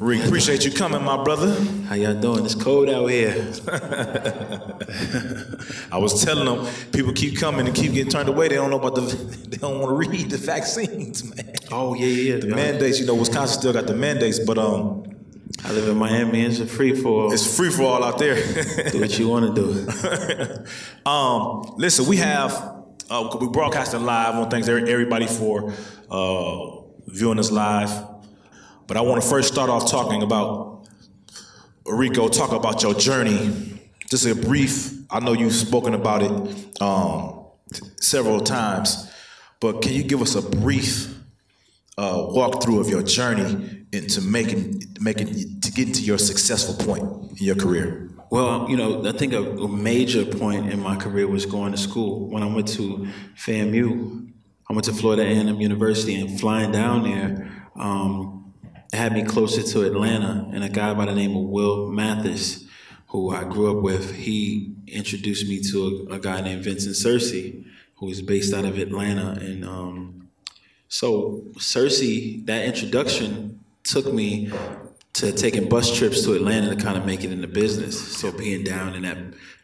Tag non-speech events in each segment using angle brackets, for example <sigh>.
Rick, appreciate you coming, my brother. How y'all doing? It's cold out here. <laughs> I was telling them, people keep coming and keep getting turned away. They don't know about the, they don't want to read the vaccines, <laughs> man. Oh yeah, yeah. The mandates, you know, Wisconsin still got the mandates, but um, I live in Miami. It's a free for all. it's free for all out there. <laughs> do what you want to do. um, listen, we have uh, we broadcasting live on thanks everybody for uh, viewing us live. But I want to first start off talking about Rico. Talk about your journey. Just a brief. I know you've spoken about it um, several times, but can you give us a brief uh, walkthrough of your journey into making making to get to your successful point in your career? Well, you know, I think a, a, major point in my career was going to school. When I went to FAMU, I went to Florida A&M University, and flying down there, um, had me closer to Atlanta. And a guy by the name of Will Mathis, who I grew up with, he introduced me to a, a guy named Vincent Searcy, who is based out of Atlanta. And um, so Searcy, that introduction took me to taking bus trips to Atlanta to kind of make it in the business. So being down in that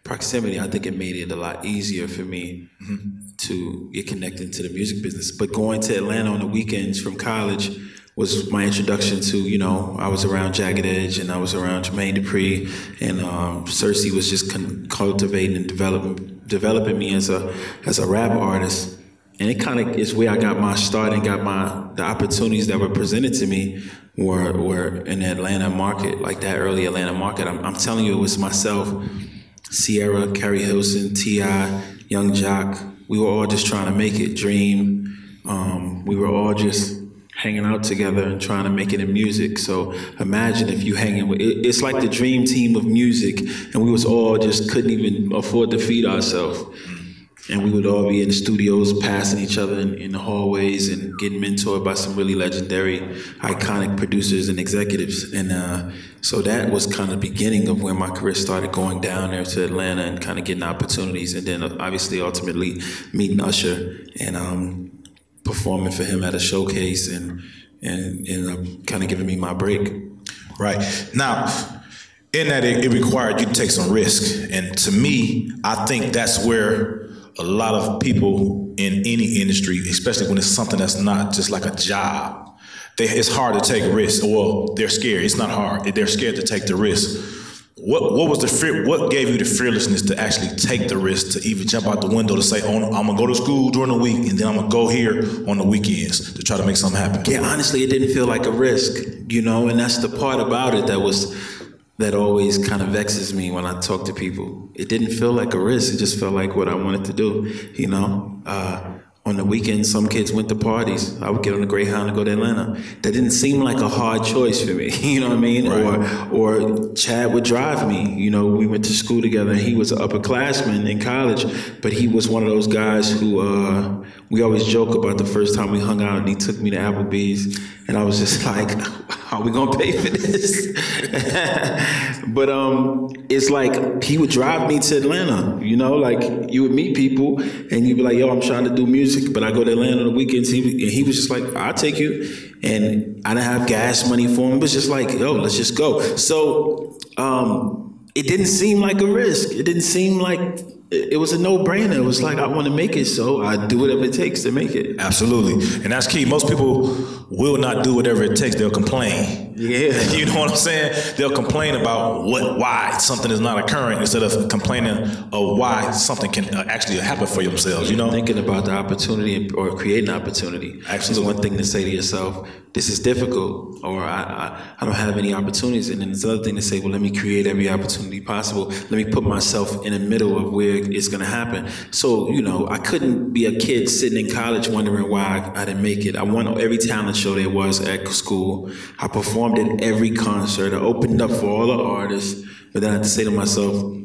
proximity, I think it made it a lot easier for me mm-hmm. to get connected to the music business. But going to Atlanta on the weekends from college was my introduction to, you know, I was around Jagged Edge and I was around Jermaine Dupri and um, Searcy was just con- cultivating and developing developing me as a as a rap artist. And it kind of is where I got my start and got my the opportunities that were presented to me were were in the Atlanta market, like that early Atlanta market. I'm, I'm telling you, it was myself, Ciara, Keri Hilson, T.I., Young Joc. We were all just trying to make it. Dream. Um, we were all just hanging out together and trying to make it in music. So imagine if you hanging with it, it's like the dream team of music, and we was all just couldn't even afford to feed ourselves. And we would all be in the studios passing each other in, in, the hallways and getting mentored by some really legendary iconic producers and executives. And uh, so that was kind of the beginning of when my career started going down there to atlanta and kind of getting opportunities. And then obviously ultimately meeting usher. And um, performing for him at a showcase and and, and uh, kind of giving me my break right now in that it, it required you to take some risk and to me i think that's where a lot of people in any industry, especially when it's something that's not just like a job, they, it's hard to take risks. Well, they're scared. It's not hard. They're scared to take the risk. What what was the fear, what gave you the fearlessness to actually take the risk to even jump out the window to say, oh, I'm gonna go to school during the week and then I'm gonna go here on the weekends to try to make something happen? Yeah, honestly, it didn't feel like a risk, you know, and that's the part about it that was that always kind of vexes me when I talk to people. It didn't feel like a risk. It just felt like what I wanted to do. You know, uh, on the weekends, some kids went to parties. I would get on the Greyhound and go to Atlanta. That didn't seem like a hard choice for me. <laughs> You know what I mean? Right. Or, or Chad would drive me. You know, we went to school together. He was an upperclassman in college, but he was one of those guys who uh, we always joke about the first time we hung out and he took me to Applebee's, and I was just <laughs> like how we gonna pay for this? <laughs> but um, it's like he would drive me to Atlanta. You know, like you would meet people and you'd be like, "Yo, I'm trying to do music, but I go to Atlanta on the weekends." He, and he was just like, "I'll take you," and I didn't have gas money for him. It was just like, "Yo, let's just go." So um, it didn't seem like a risk. It didn't seem like it was a no-brainer. It was like I want to make it, so I do whatever it takes to make it. Absolutely, and that's key. Most people will not do whatever it takes. They'll complain. Yeah, <laughs> you know what I'm saying. They'll complain about what, why something is not occurring instead of complaining of why something can uh, actually happen for themselves. You know, thinking about the opportunity or creating opportunity. Absolutely, it's one thing to say to yourself, "This is difficult," or I, I, I don't have any opportunities," and then it's another thing to say, "Well, let me create every opportunity possible. Let me put myself in the middle of where it's going to happen. So, you know, I couldn't be a kid sitting in college wondering why I, I, didn't make it. I won every talent show there was at school. I performed at every concert. I opened up for all the artists. But then I had to say to myself,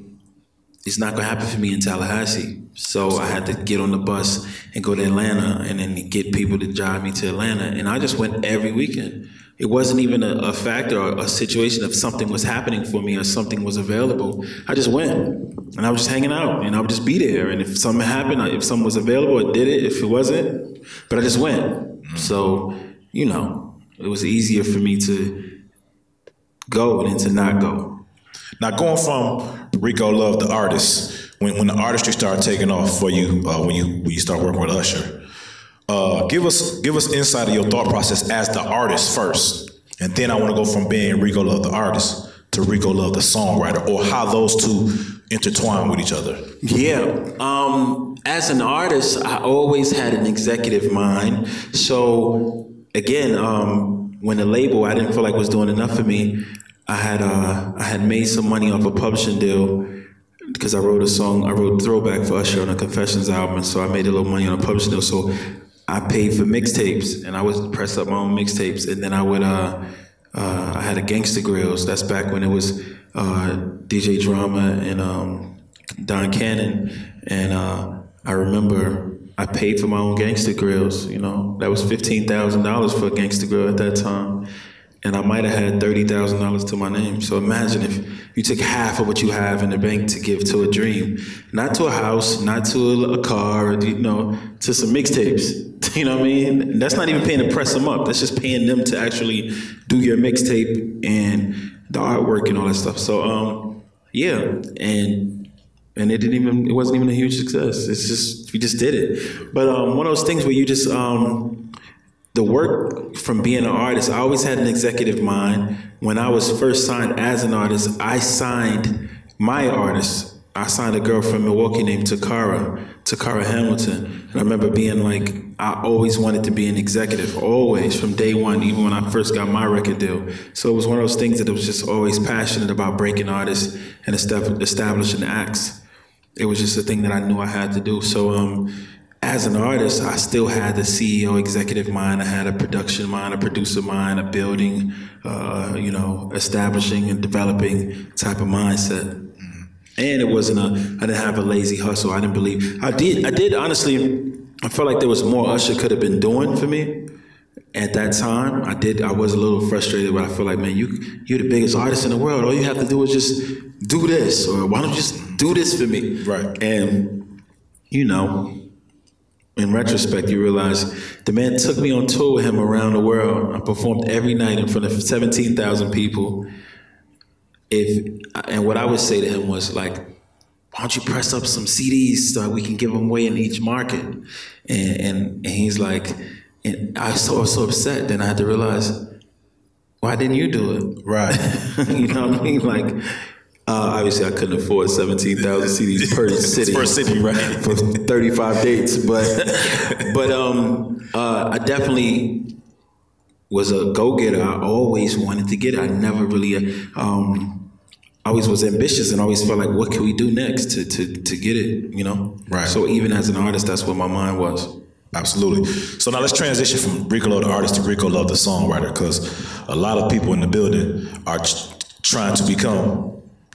it's not going to happen for me in Tallahassee. So I had to get on the bus and go to Atlanta and then get people to drive me to Atlanta. And I just went every weekend. It wasn't even a, a factor or a situation of something was happening for me or something was available. I just went and I was just hanging out and I would just be there. And if something happened, if something was available, I did it. If it wasn't, but I just went. So, you know, it was easier for me to go than to not go. Now, going from Rico Love, the artist, when, when the artistry started taking off for you, uh, when you when you start working with Usher, uh, give us give us insight of your thought process as the artist first, and then I want to go from being Rico Love, the artist, to Rico Love, the songwriter, or how those two intertwine with each other. Yeah. Um, as an artist, I always had an executive mind. So again, um, when the label I didn't feel like was doing enough for me, I had uh, I had made some money off a publishing deal because I wrote a song. I wrote throwback for Usher on a Confessions album, so I made a little money on a publishing deal. So I paid for mixtapes, and I would press up my own mixtapes, and then I would. Uh, uh, I had a Gangsta Grillz. That's back when it was uh, DJ Drama and um, Don Cannon, and uh, I remember I paid for my own Gangsta Grillz. You know, that was fifteen thousand dollars for a Gangsta Grill at that time, and I might have had thirty thousand dollars to my name. So imagine if you took half of what you have in the bank to give to a dream, not to a house, not to a, car, you know, to some mixtapes. <laughs> You know what I mean? That's not even paying to press them up. That's just paying them to actually do your mixtape and the artwork and all that stuff. So um, yeah, and and it didn't even it wasn't even a huge success. It's just we just did it. But um, one of those things where you just um, the work from being an artist, I always had an executive mind. When I was first signed as an artist, I signed my artist. I signed a girl from Milwaukee named Takara, Takara Hamilton. And I remember being like, I always wanted to be an executive, always from day one, even when I first got my record deal. So it was one of those things that I was just always passionate about breaking artists and establishing acts. It was just a thing that I knew I had to do. So um, as an artist, I still had the CEO executive mind. I had a production mind, a producer mind, a building, uh, you know, establishing and developing type of mindset. And it wasn't a, I didn't have a lazy hustle. I didn't believe, I did, I did honestly, I felt like there was more Usher could have been doing for me at that time. I did, I was a little frustrated, but I feel like, man, you, you're the biggest artist in the world. All you have to do is just do this, or why don't you just do this for me? Right. And, you know, in retrospect, you realize the man took me on tour with him around the world. I performed every night in front of 17,000 people if and what I would say to him was like, why don't you press up some CDs so we can give them away in each market? And and, and he's like, and I was so, so upset. Then I had to realize, why didn't you do it? Right. <laughs> you know what I mean? Like, uh, obviously, I couldn't afford 17,000 CDs <laughs> per city. per city, right. For 35 dates. But, <laughs> but um, uh, I definitely was a go-getter. I always wanted to get it. I never really, um, always was ambitious and always felt like, what can we do next to, to, to get it, you know? Right. So even as an artist, that's what my mind was. Absolutely. So now let's transition from Rico Love the artist to Rico Love the songwriter, because a lot of people in the building are trying to become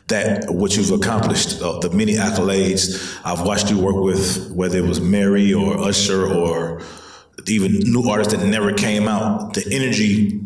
that what you've accomplished, uh, the many accolades I've watched you work with, whether it was Mary or Usher or even new artists that never came out. The energy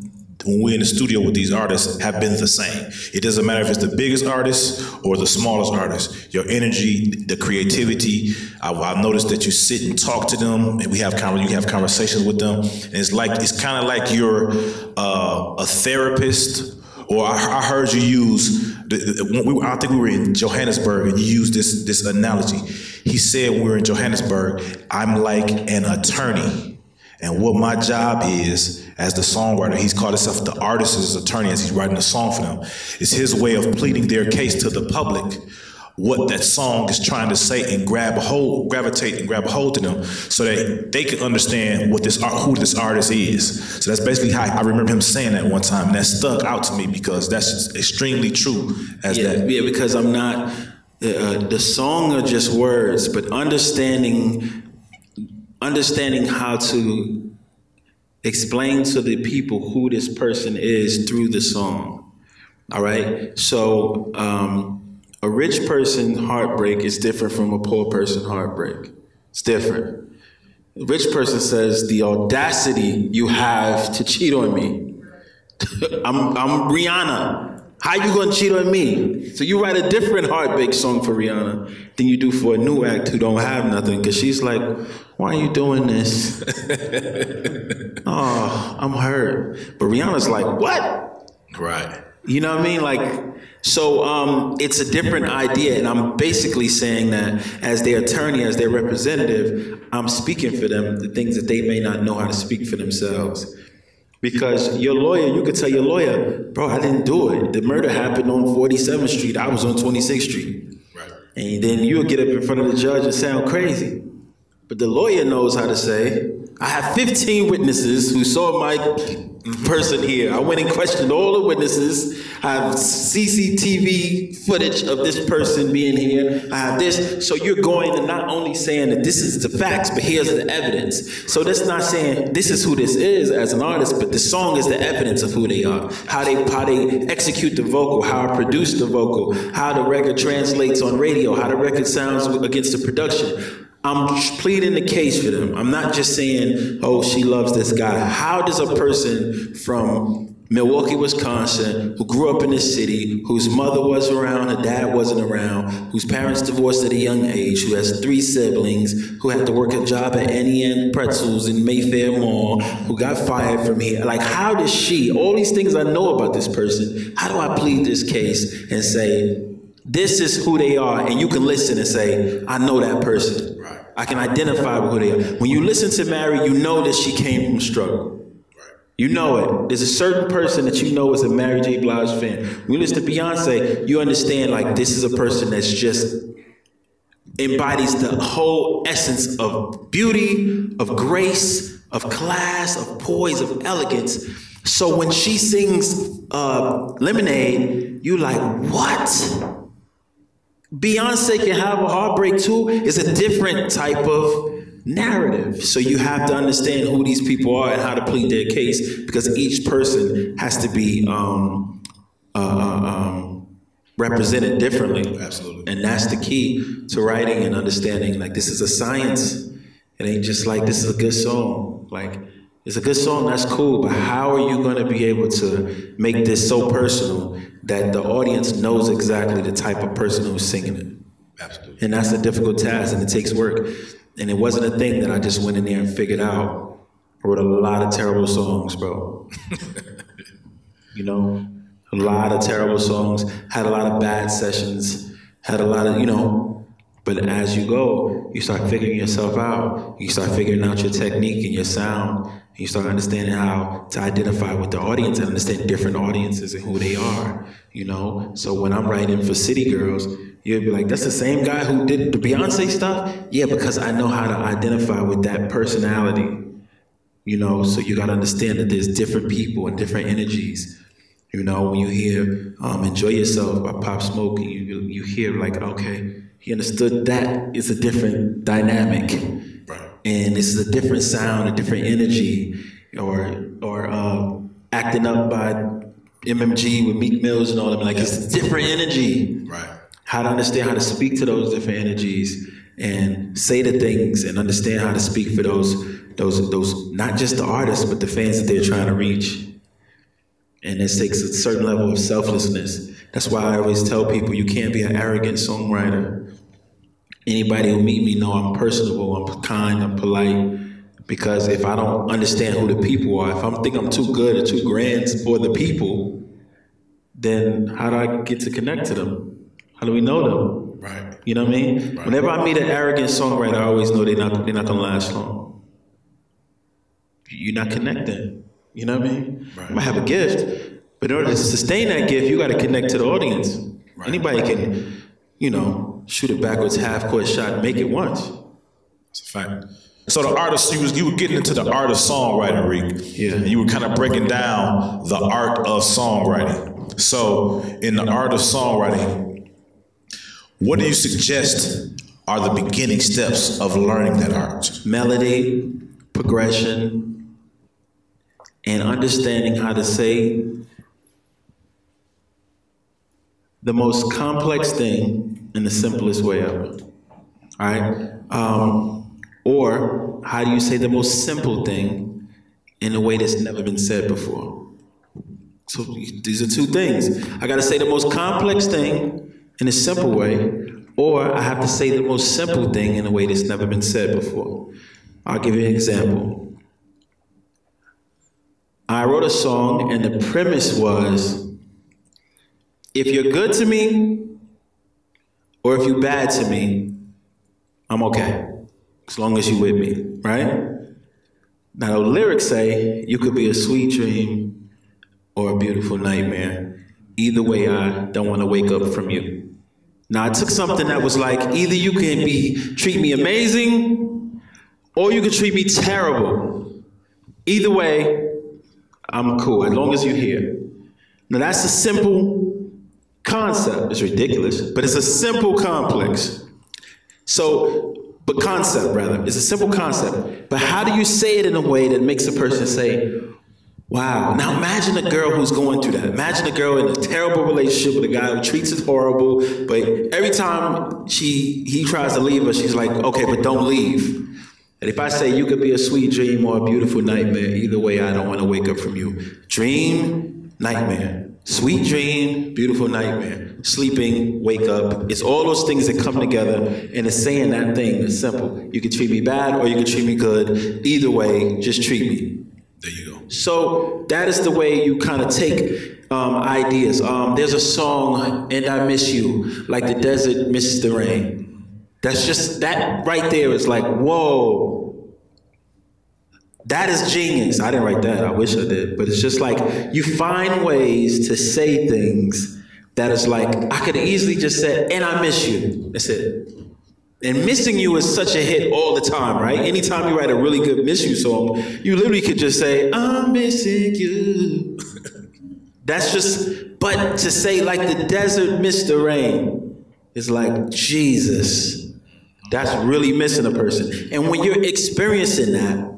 when we're in the studio with these artists have been the same. It doesn't matter if it's the biggest artist or the smallest artist. Your energy, the creativity. I, have noticed that you sit and talk to them, and we have you have conversations with them, and it's like it's kind of like you're uh, a therapist. Or I, I heard you use. We were, I think we were in Johannesburg, and you used this this analogy. He said, "When we're in Johannesburg, I'm like an attorney." And what my job is as the songwriter, he's called himself the artist's attorney as he's writing a song for them, is his way of pleading their case to the public what that song is trying to say and grab a hold, gravitate and grab a hold to them so that they can understand what this who this artist is. So that's basically how I remember him saying that one time, and that stuck out to me because that's extremely true. As yeah, that, yeah, because I'm not. Uh, the song are just words, but understanding understanding how to explain to the people who this person is through the song. All right. So um, a rich person heartbreak is different from a poor person heartbreak. It's different. A rich person says the audacity you have to cheat on me. <laughs> I'm, I'm Rihanna. How you gonna cheat on me? So you write a different heartbreak song for Rihanna than you do for a new act who don't have nothing, because she's like, why are you doing this? <laughs> oh, I'm hurt. But Rihanna's like, what? Right. You know what I mean? Like, so um, it's a different idea, and I'm basically saying that as their attorney, as their representative, I'm speaking for them the things that they may not know how to speak for themselves. Because your lawyer, you could tell your lawyer, bro, I didn't do it. The murder happened on 47th Street. I was on 26th Street. Right. And then you'll get up in front of the judge and sound crazy. But the lawyer knows how to say, I have 15 witnesses who saw my person here. I went and questioned all the witnesses. I have CCTV footage of this person being here. I have this. So you're going and not only saying that this is the facts, but here's the evidence. So that's not saying this is who this is as an artist, but the song is the evidence of who they are. How they how they execute the vocal, how I produce the vocal, how the record translates on radio, how the record sounds against the production. I'm pleading the case for them. I'm not just saying, oh, she loves this guy. How does a person from Milwaukee, Wisconsin, who grew up in this city, whose mother was around, her dad wasn't around, whose parents divorced at a young age, who has three siblings, who had to work a job at N Pretzels in Mayfair Mall, who got fired from here. Like, how does she, all these things I know about this person, how do I plead this case and say, this is who they are, and you can listen and say, I know that person. I can identify with who they are. When you listen to Mary, you know that she came from struggle. You know it. There's a certain person that you know is a Mary J. Blige fan. When you listen to Beyonce, you understand like this is a person that's just embodies the whole essence of beauty, of grace, of class, of poise, of elegance. So when she sings uh, Lemonade, you like, what? Beyonce can have a heartbreak too. It's a different type of narrative. So you have to understand who these people are and how to plead their case because each person has to be um, uh, uh, um, represented differently. Absolutely. And that's the key to writing and understanding. Like this is a science. It ain't just like this is a good song. Like it's a good song, that's cool, but how are you going to be able to make this so personal that the audience knows exactly the type of person who's singing it? Absolutely. And that's a difficult task and it takes work. And it wasn't a thing that I just went in there and figured out. I wrote a lot of terrible songs, bro. <laughs> you know, a lot of terrible songs, had a lot of bad sessions, had a lot of, you know, but as you go, you start figuring yourself out. You start figuring out your technique and your sound you start understanding how to identify with the audience and understand different audiences and who they are, you know? So when I'm writing for City Girls, you'll be like, that's the same guy who did the Beyonce stuff? Yeah, because I know how to identify with that personality, you know? So you got to understand that there's different people and different energies. You know, when you hear um, Enjoy Yourself by Pop Smoke, you, you hear like, okay, he understood that is a different dynamic and this is a different sound, a different energy, or or um, acting up by MMG with Meek Mills and all them. Like it's a different energy. Right. How to understand how to speak to those different energies and say the things and understand how to speak for those those those not just the artists but the fans that they're trying to reach. And it takes a certain level of selflessness. That's why I always tell people you can't be an arrogant songwriter Anybody who meet me know I'm personable, I'm kind, I'm polite. Because if I don't understand who the people are, if I'm think I'm too good or too grand for the people, then how do I get to connect to them? How do we know them? Right. You know what I mean? Right. Whenever I meet an arrogant songwriter, I always know they're not they're not gonna last long. You're not connecting. You know what I mean? Right. I might have a gift, but in order to sustain that gift, you got to connect to the audience. Right. Anybody can, you know, shoot it backwards, half court shot, make it once. That's a fact. So the artist, you was you were getting into the art of songwriting, Reek. Yeah. You were kind of breaking down the art of songwriting. So in the art of songwriting, what do you suggest are the beginning steps of learning that art? Melody, progression, and understanding how to say the most complex thing in the simplest way ever. All right? Um, or how do you say the most simple thing in a way that's never been said before? So these are two things. I got to say the most complex thing in a simple way, or I have to say the most simple thing in a way that's never been said before. I'll give you an example. I wrote a song, and the premise was if you're good to me or if you're bad to me, I'm okay. As long as you with me, right? Now the lyrics say you could be a sweet dream or a beautiful nightmare. Either way, I don't want to wake up from you. Now I took something that was like either you can be treat me amazing or you can treat me terrible. Either way, I'm cool as long as you're here. Now that's a simple concept. It's ridiculous, but it's a simple complex. So, but concept rather. It's a simple concept. But how do you say it in a way that makes a person say, Wow. Now imagine a girl who's going through that. Imagine a girl in a terrible relationship with a guy who treats her horrible, but every time she he tries to leave her, she's like, okay, but don't leave. And if I say you could be a sweet dream or a beautiful nightmare, either way, I don't want to wake up from you. Dream, nightmare. Sweet dream, beautiful nightmare. Sleeping, wake up. It's all those things that come together and it's saying that thing. It's simple. You can treat me bad or you can treat me good. Either way, just treat me. There you go. So that is the way you kind of take um, ideas. Um, there's a song, "And I Miss You," like the desert misses the rain. That's just that right there is like, whoa. That is genius. I didn't write that. I wish I did, but it's just like you find ways to say things that is like I could easily just say, "And I miss you." That's it. And missing you is such a hit all the time, right? Anytime you write a really good miss you song, you literally could just say, I'm missing you. <laughs> That's just, but to say like the desert missed the rain is like, Jesus, that's really missing a person. And when you're experiencing that,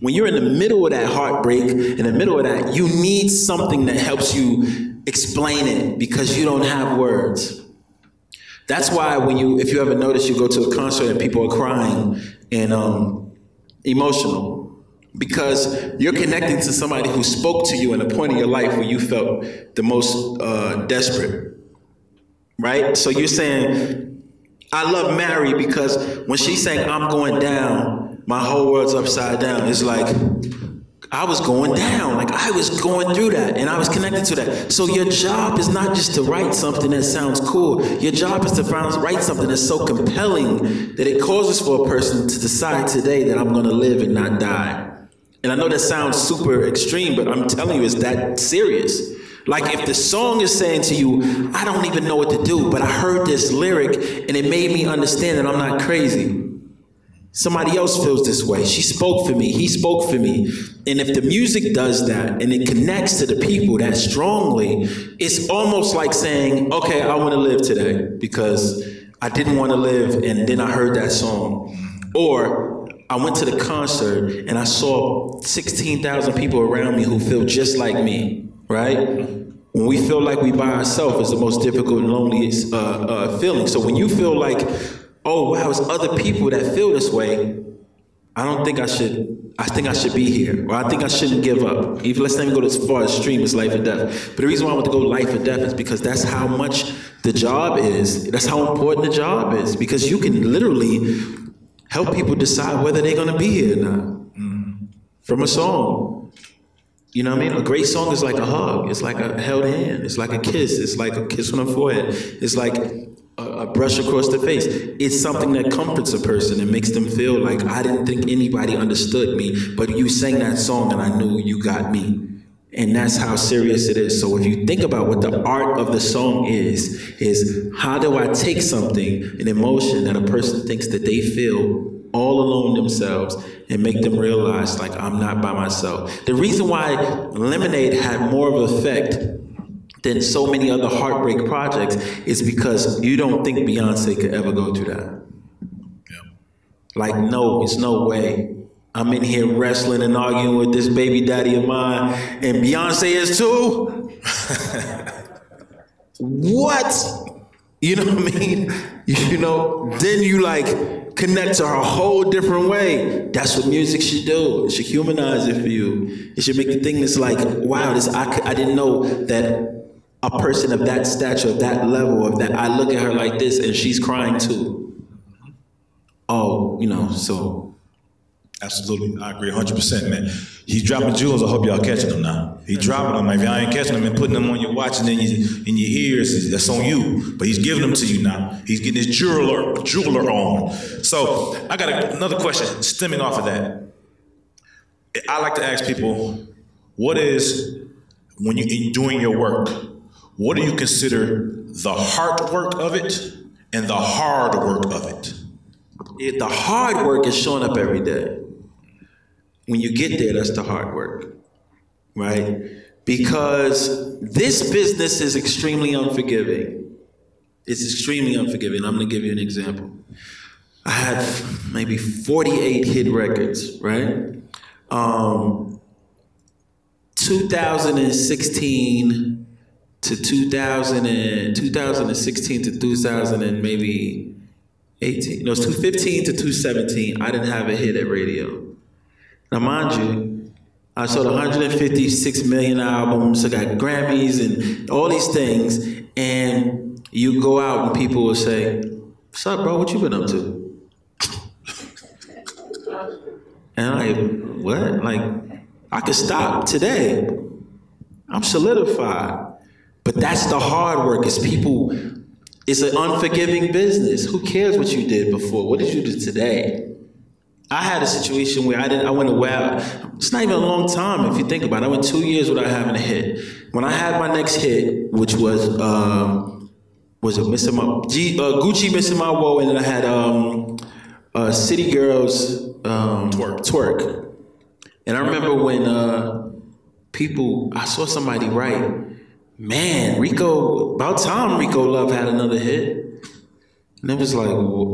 when you're in the middle of that heartbreak, in the middle of that, you need something that helps you explain it because you don't have words. That's why when you, if you ever notice, you go to a concert and people are crying and um, emotional because you're connecting to somebody who spoke to you in a point in your life where you felt the most uh, desperate, right? So you're saying, I love Mary because when she's saying I'm going down, my whole world's upside down. It's like I was going down, like I was going through that, and I was connected to that. So your job is not just to write something that sounds cool. Your job is to find, write something that's so compelling that it causes for a person to decide today that I'm going to live and not die. And I know that sounds super extreme, but I'm telling you, it's that serious. Like if the song is saying to you, I don't even know what to do, but I heard this lyric and it made me understand that I'm not crazy. Somebody else feels this way. She spoke for me. He spoke for me. And if the music does that and it connects to the people that strongly, it's almost like saying, okay, I want to live today because I didn't want to live and then I heard that song. Or I went to the concert and I saw 16,000 people around me who feel just like me, right? When we feel like we by ourselves is the most difficult and loneliest uh, uh, feeling. So when you feel like oh wow, it's other people that feel this way. I don't think I should. I think I should be here, or I think I shouldn't give up. Even let's not even go as far as stream. as life or death. But the reason why I want to go life or death is because that's how much the job is. That's how important the job is. Because you can literally help people decide whether they're going to be here or not mm-hmm. from a song. You know what I mean? A great song is like a hug. It's like a held hand. It's like a kiss. It's like a kiss on the forehead. It's like a, brush across the face. It's something that comforts a person and makes them feel like I didn't think anybody understood me, but you sang that song and I knew you got me. And that's how serious it is. So if you think about what the art of the song is, is how do I take something, an emotion that a person thinks that they feel all alone themselves and make them realize like I'm not by myself. The reason why Lemonade had more of an effect than so many other heartbreak projects is because you don't think Beyonce could ever go through that. Yeah. Like, no, it's no way. I'm in here wrestling and arguing with this baby daddy of mine, and Beyonce is too. <laughs> what? You know what I mean? <laughs> You know, then you like connect to her a whole different way. That's what music should do. It should humanize it for you. It should make you think it's like, wow, this I, I didn't know that a person of that stature, of that level, of that, I look at her like this and she's crying too. Oh, you know, so Absolutely, I agree 100, percent man. He's dropping jewels. I hope y'all catching them now. He's dropping them. If y'all ain't catching them and putting them on your watch and in your in your ears, that's on you. But he's giving them to you now. He's getting his jeweler jeweler on. So I got a, another question stemming off of that. I like to ask people, what is when you're doing your work? What do you consider the hard work of it and the hard work of it? It, the hard work is showing up every day. When you get there, that's the hard work, right? Because this business is extremely unforgiving. It's extremely unforgiving. I'm going to give you an example. I had maybe 48 hit records, right? Um, 2016 to 2000 and 2016 to 2000 and maybe 18. No, it's 215 to 217. I didn't have a hit at radio. Now, mind you, I sold 156 million albums. I got Grammys and all these things. And you go out and people will say, "What's up, bro? What you been up to?" And I'm like, "What? Like, I could stop today. I'm solidified." But that's the hard work. Is people. It's an unforgiving business. Who cares what you did before? What did you do today? I had a situation where I didn't. I went away. It's not even a long time if you think about it. I went two years without having a hit. When I had my next hit, which was um, was it missing my G, uh, Gucci missing my woe, and then I had um, uh, City Girls um, twerk. twerk. And I remember when uh, people, I saw somebody write, "Man, Rico, about time Rico Love had another hit," and it was like.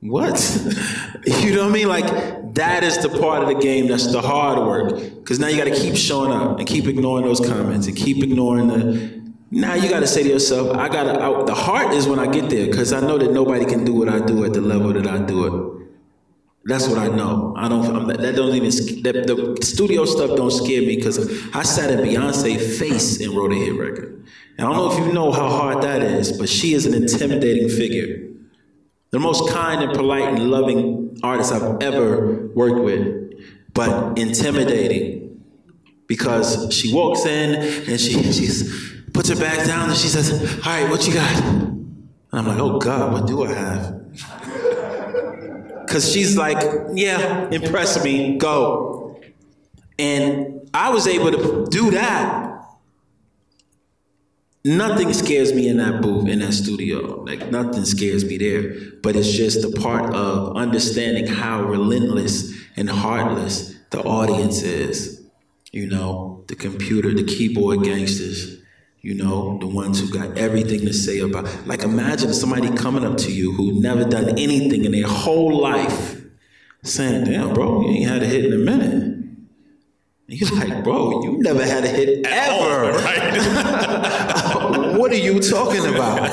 What? <laughs> you know what I mean? Like that is the part of the game that's the hard work. Because now you got to keep showing up and keep ignoring those comments and keep ignoring the. Now you got to say to yourself, I got to. The heart is when I get there because I know that nobody can do what I do at the level that I do it. That's what I know. I don't. I'm, that don't even. That, the studio stuff don't scare me because I sat in Beyonce face and wrote a hit record. And I don't know if you know how hard that is, but she is an intimidating figure the most kind and polite and loving artist I've ever worked with, but intimidating because she walks in and she <laughs> she puts her back down and she says, "All right, what you got?" And I'm like, "Oh God, what do I have?" Because she's like, "Yeah, impress me, go." And I was able to do that Nothing scares me in that booth, in that studio. Like nothing scares me there. But it's just a part of understanding how relentless and heartless the audience is. You know, the computer, the keyboard gangsters, you know, the ones who got everything to say about like imagine somebody coming up to you who never done anything in their whole life saying, damn, bro, you ain't had a hit in a minute. He's <laughs> like, bro, you never had a hit ever. <laughs> Right? <laughs> what are you talking about?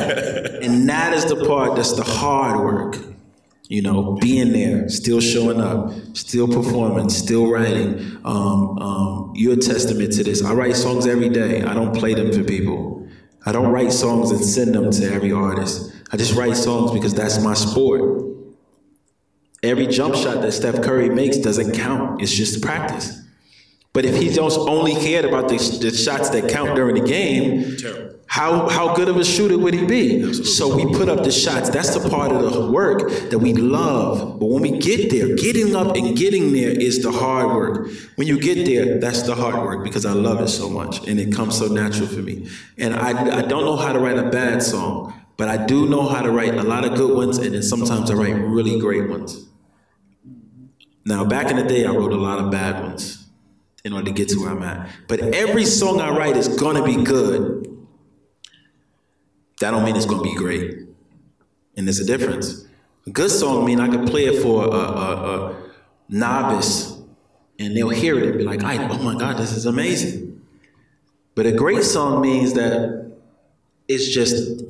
And that is the part that's the hard work. You know, being there, still showing up, still performing, still writing. Um, um, you're a testament to this. I write songs every day. I don't play them for people. I don't write songs and send them to every artist. I just write songs because that's my sport. Every jump shot that Steph Curry makes doesn't count. It's just practice. But if he just only cared about the, the shots that count during the game, how how good of a shooter would he be? So we put up the shots. That's the part of the work that we love. But when we get there, getting up and getting there is the hard work. When you get there, that's the hard work because I love it so much and it comes so natural for me. And I I don't know how to write a bad song, but I do know how to write a lot of good ones and then sometimes I write really great ones. Now back in the day I wrote a lot of bad ones in order to get to where I'm at. But every song I write is gonna be good. That don't mean it's gonna be oh. great. And there's a difference. A good song mean I can play it for a, a, a novice and they'll hear it and be like, oh my God, this is amazing. But a great song means that it's just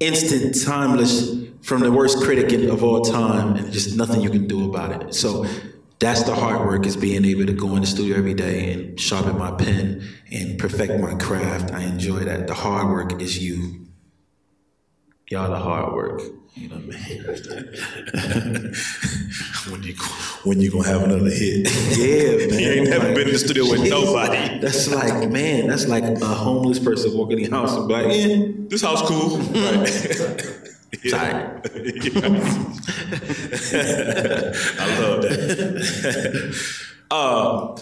instant, timeless from the worst critic of all time, and just nothing you can do about it. So that's the hard work is being able to go in the studio every day and sharpen my pen and perfect my craft. I enjoy that. The hard work is you. Y'all the hard work. You know what I mean? <laughs> when you when you gonna have another hit? Yeah, <laughs> man. you ain't never like, been in the studio with nobody. That's like, man, that's like a homeless person walking in the house and be like, yeah, this house cool. <laughs> Right. Yeah. I love that. Uh,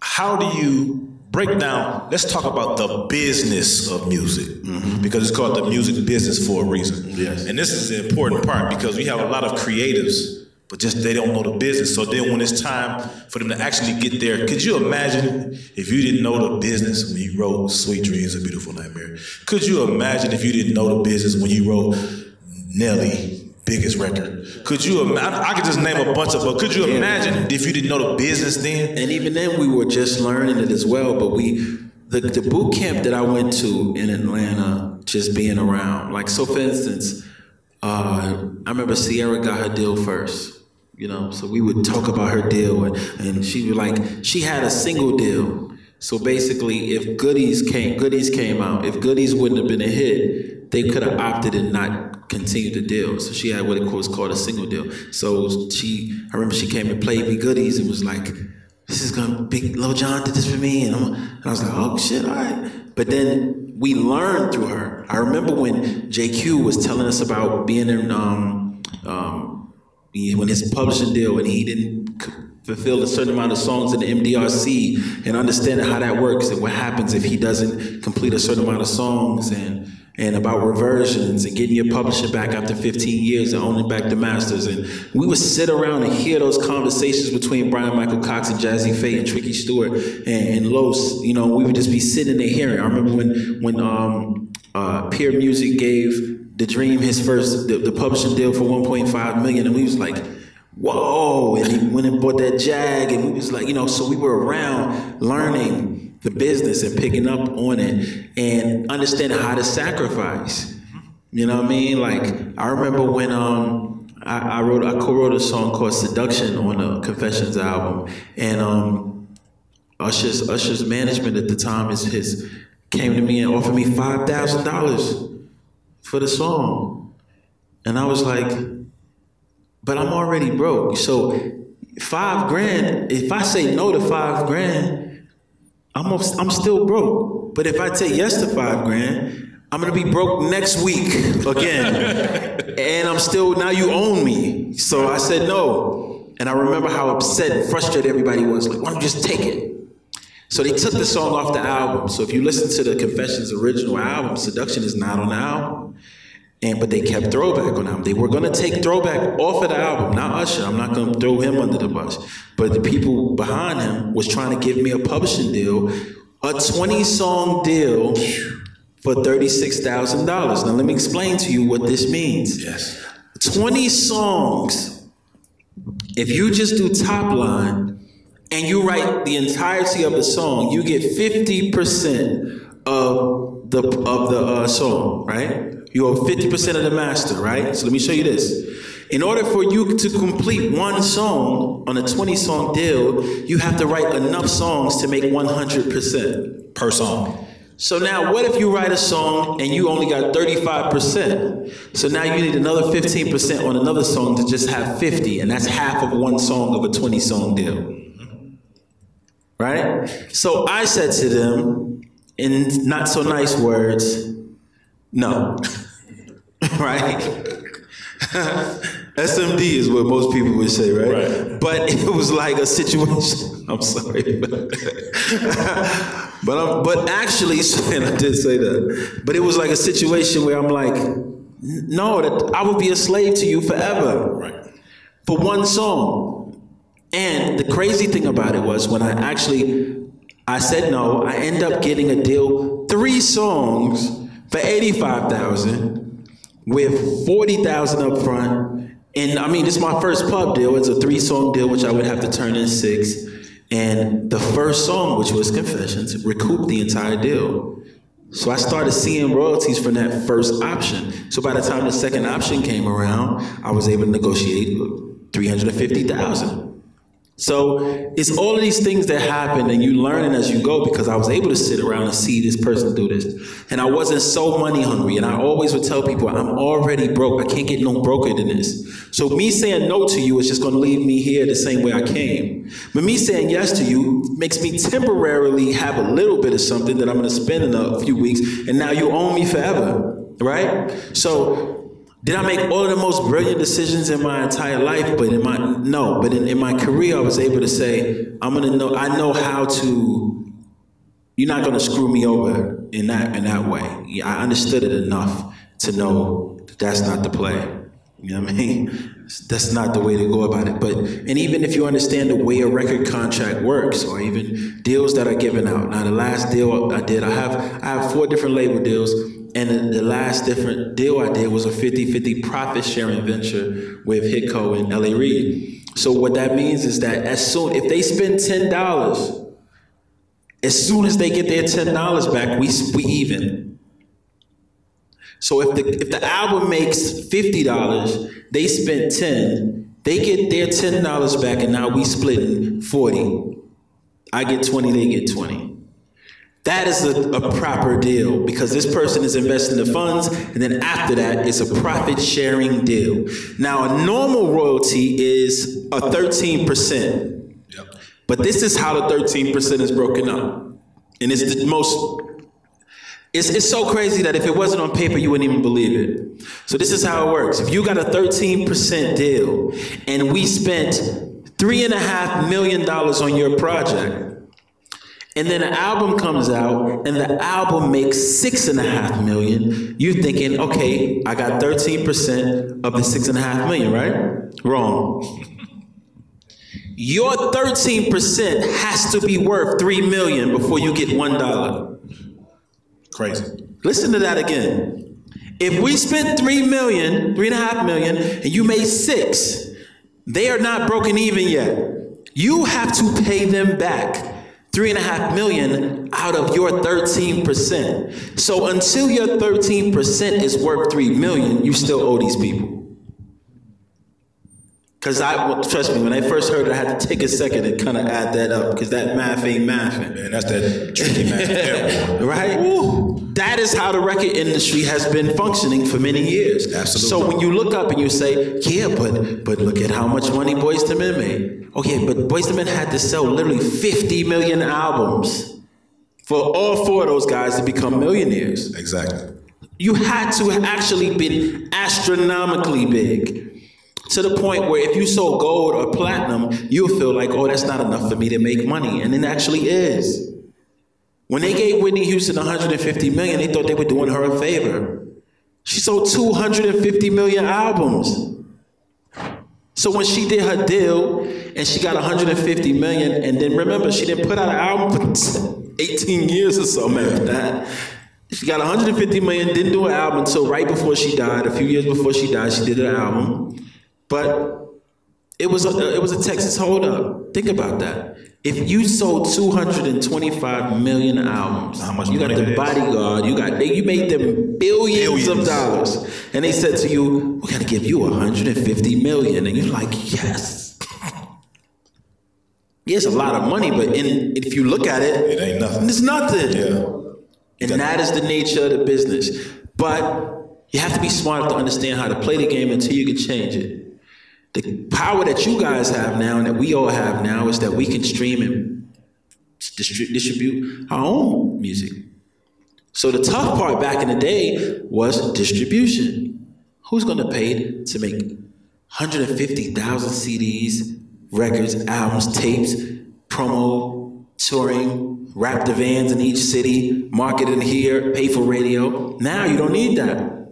how do you break down? Let's talk about the business of music mm-hmm. because it's called the music business for a reason. Yes. And this is the important part because we have a lot of creatives, but just they don't know the business. So then when it's time for them to actually get there, could you imagine if you didn't know the business when you wrote Sweet Dreams, A Beautiful Nightmare? Could you imagine if you didn't know the business when you wrote Nelly, biggest record. Could you? I, I could just name a bunch of, but could you imagine if you didn't know the business then? And even then, we were just learning it as well. But we, the the boot camp that I went to in Atlanta, just being around, like so. For instance, uh, I remember Ciara got her deal first. You know, so we would talk about her deal, and, and she was like, she had a single deal. So basically, if goodies came, goodies came out. If goodies wouldn't have been a hit, they could have opted and not continue the deal. So she had what it was called a single deal. So she, I remember she came and played me goodies and was like, "This is gonna be Lil Jon did this for me," and, and I was like, "Oh shit, all right." But then we learned through her. I remember when JQ was telling us about being in um, um, when his publishing deal and he didn't fulfill a certain amount of songs in the MDRC and understanding how that works and what happens if he doesn't complete a certain amount of songs and and about reversions and getting your publisher back after 15 years and owning back the masters. And we would sit around and hear those conversations between Brian Michael Cox and Jazzy Pha and Tricky Stewart and, and Los. You know, we would just be sitting there hearing. I remember when when um, uh, Peer Music gave The Dream his first the, the publishing deal for 1.5 million, and we was like whoa and he went and bought that jag and we was like you know so we were around learning the business and picking up on it and understanding how to sacrifice. You know what I mean? Like I remember when um I, I wrote I co-wrote a song called Seduction on the Confessions album, and um Usher's Usher's management at the time is his came to me and offered me five thousand dollars for the song, and I was like, but I'm already broke, so five grand. If I say no to five grand I'm, I'm still broke. But if I take yes to five grand, I'm gonna be broke next week again. <laughs> and I'm still, now you own me. So I said no. And I remember how upset and frustrated everybody was. Like, why don't you just take it? So they took the song off the album. So if you listen to the Confessions original album, Seduction is not on the album. And but they kept throwback on them. They were gonna take throwback off of the album, not Usher. I'm not gonna throw him under the bus. But the people behind him was trying to give me a publishing deal, a 20 song deal for $36,000. Now let me explain to you what this means. Yes. 20 songs. If you just do top line and you write the entirety of the song, you get 50% of the of the uh, song, right? You owe 50% of the master, right? So let me show you this. In order for you to complete one song on a 20 song deal, you have to write enough songs to make 100% per song. So now, what if you write a song and you only got 35%? So now you need another 15% on another song to just have 50, and that's half of one song of a 20 song deal. Right? So I said to them, in not so nice words, no. <laughs> right? <laughs> SMD is what most people would say, right? right? But it was like a situation. <laughs> I'm sorry, but I'm, but actually, and I did say that. But it was like a situation where I'm like, no, that I would be a slave to you forever, right? For one song. And the crazy thing about it was when I actually I said no, I end up getting a deal, three songs for 85,000 with 40,000 up front. And I mean, this is my first pub deal. It's a three song deal, which I would have to turn in six. And the first song, which was Confessions, recouped the entire deal. So I started seeing royalties from that first option. So by the time the second option came around, I was able to negotiate 350,000. So it's all of these things that happen and you learn as you go because I was able to sit around and see this person do this. And I wasn't so money hungry. And I always would tell people, I'm already broke. I can't get no broker than this. So me saying no to you is just to leave me here the same way I came. But me saying yes to you makes me temporarily have a little bit of something that I'm to spend in a few weeks. And now you own me forever. Right? So did I make all of the most brilliant decisions in my entire life? But in my no, but in, in my career, I was able to say, I'm gonna know. I know how to. You're not gonna screw me over in that in that way. Yeah, I understood it enough to know that that's not the play. You know what I mean? <laughs> That's not the way to go about it. But and even if you understand the way a record contract works, or even deals that are given out. Now, the last deal I did, I have I have four different label deals and the last different deal I did was a 50 50 profit sharing venture with Hitco and LA Reid. So, what that means is that as soon, if they spend $10, as soon as they get their $10 back, we, we even. So if the if the album makes $50, they spent 10, they get their $10 back and now we split 40. I get 20, they get 20. That is a, a, proper deal because this person is investing the funds, and then after that, it's a profit sharing deal. Now, a normal royalty is a 13%. Yep. But this is how the 13% is broken up. And it's the most, it's, it's so crazy that if it wasn't on paper, you wouldn't even believe it. So, this is how it works. If you got a 13% deal and we spent $3.5 million on your project, and then an album comes out and the album makes six and a half million, you're thinking, okay, I got 13% of the six and a half million, right? Wrong. Your 13% has to be worth three million before you get one dollar. Crazy. Listen to that again. If we spent three million, three and a half million, and you made six, they are not broken even yet. You have to pay them back three and a half million out of your 13%. So until your 13% is worth three million, you still owe these people. Because I, well, trust me, when I first heard it, I had to take a second and kind of add that up because that math ain't mathing. Man, that's that tricky math. <laughs> right? Ooh. That is how the record industry has been functioning for many years. Absolutely. So when you look up and you say, yeah, but but look at how much money Boyz II Men made. Oh, okay, but Boyz II Men had to sell literally 50 million albums for all four of those guys to become millionaires. Exactly. You had to actually been astronomically big to the point where if you sold gold or platinum, you'll feel like, oh, that's not enough for me to make money. And it actually is. When they gave Whitney Houston 150 million, they thought they were doing her a favor. She sold 250 million albums. So when she did her deal and she got 150 million, and then remember, she didn't put out an album for <laughs> 18 years or something after that. She got 150 million, didn't do an album until right before she died. A few years before she died, she did an album. But it was a, it was a Texas holdup. Think about that. If you sold 225 million albums, how much you got the bodyguard, you got you made them billions, billions, of dollars, and they said to you, "We got to give you 150 million," and you're like, "Yes." <laughs> Yes, a lot of money, but in, if you look at it, it ain't nothing. It's nothing. Yeah. And that is the nature of the business. But you have to be smart to understand how to play the game until you can change it. The power that you guys have now and that we all have now is that we can stream and distribute our own music. So the tough part back in the day was distribution. Who's going to pay to make 150,000 CDs, records, albums, tapes, promo, touring, wrap the vans in each city, market it here, pay for radio? Now you don't need that.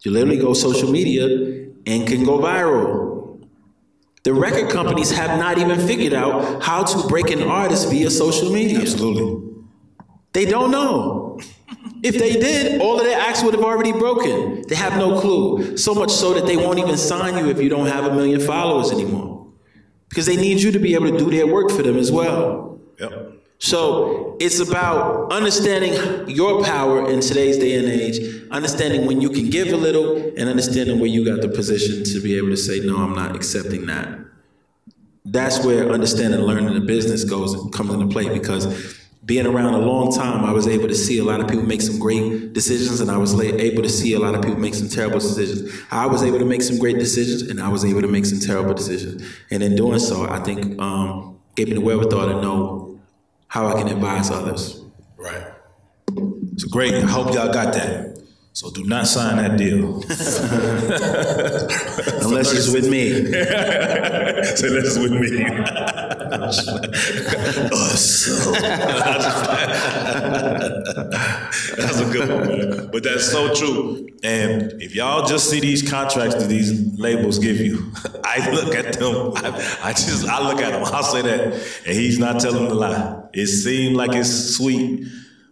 You literally go social media and can go viral. The record companies have not even figured out how to break an artist via social media. Absolutely. They don't know. If they did, all of their acts would have already broken. They have no clue. So much so that they won't even sign you if you don't have a million followers anymore. Because they need you to be able to do their work for them as well. Yep. So it's about understanding your power in today's day and age, understanding when you can give a little, and understanding where you got the position to be able to say, no, I'm not accepting that. that's where understanding and learning the business goes comes into play because being around a long time, I was able to see a lot of people make some great decisions, and I was able to see a lot of people make some terrible decisions. I was able to make some great decisions, and I was able to make some terrible decisions. And in doing so, I think um, gave me the wherewithal to know how I can oh, advise others. Right. So great. I hope y'all got that. So do not sign that deal. <laughs> Unless it's with me. <laughs> Say unless it's with me. <laughs> Us. that's a good one, man. But that's so true. And if y'all just see these contracts that these labels give you, I look at them. I, I just I look at them. I'll say that, and he's not telling the lie. It seemed like it's sweet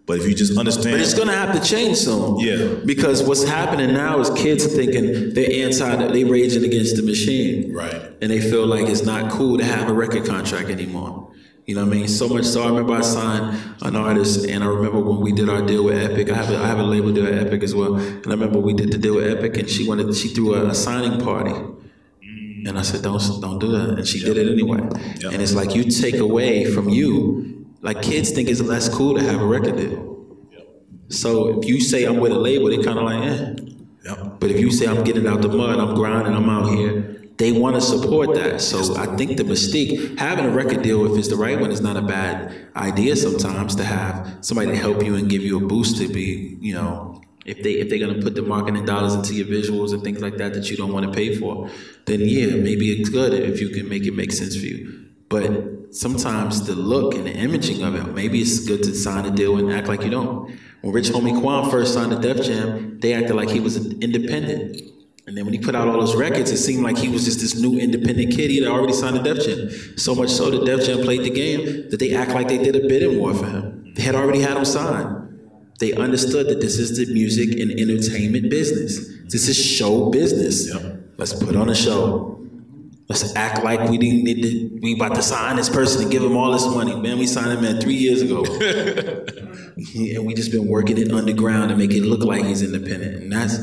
but if you just understand, but it's gonna have to change soon. Yeah, because what's happening now is kids are thinking they're anti, they're raging against the machine, right? And they feel like it's not cool to have a record contract anymore. You know what I mean? So much so. I remember I signed an artist, and I remember when we did our deal with Epic. I have a, I have a label deal with Epic as well, and I remember we did the deal with Epic, and she wanted she threw a, a signing party. And I said, "Don't don't do that," and she yep. did it anyway. Yep. And it's like you take away from you like kids think it's less cool to have a record deal. So if you say I'm with a label, they kind of like, eh. Yep. But if you say I'm getting out the mud, I'm grinding, I'm out here, they want to support that. So I think the mystique, having a record deal, if it's the right one, is not a bad idea sometimes to have somebody to help you and give you a boost to be, you know, if they if they're gonna put the marketing dollars into your visuals and things like that that you don't want to pay for, then yeah, maybe it's good if you can make it make sense for you. But sometimes the look and the imaging of it, maybe it's good to sign a deal and act like you don't. When Rich Homie Quan first signed to Def Jam, they acted like he was an independent. And then when he put out all those records, it seemed like he was just this new independent kid. He had already signed to Def Jam. So much so that Def Jam played the game that they act like they did a bidding war for him. They had already had him signed. They understood that this is the music and entertainment business. This is show business. Let's put on a show. Let's act like we didn't need to, we about to sign this person to give him all this money. Man, we signed him man three years ago. <laughs> and we just been working it underground to make it look like he's independent. And that's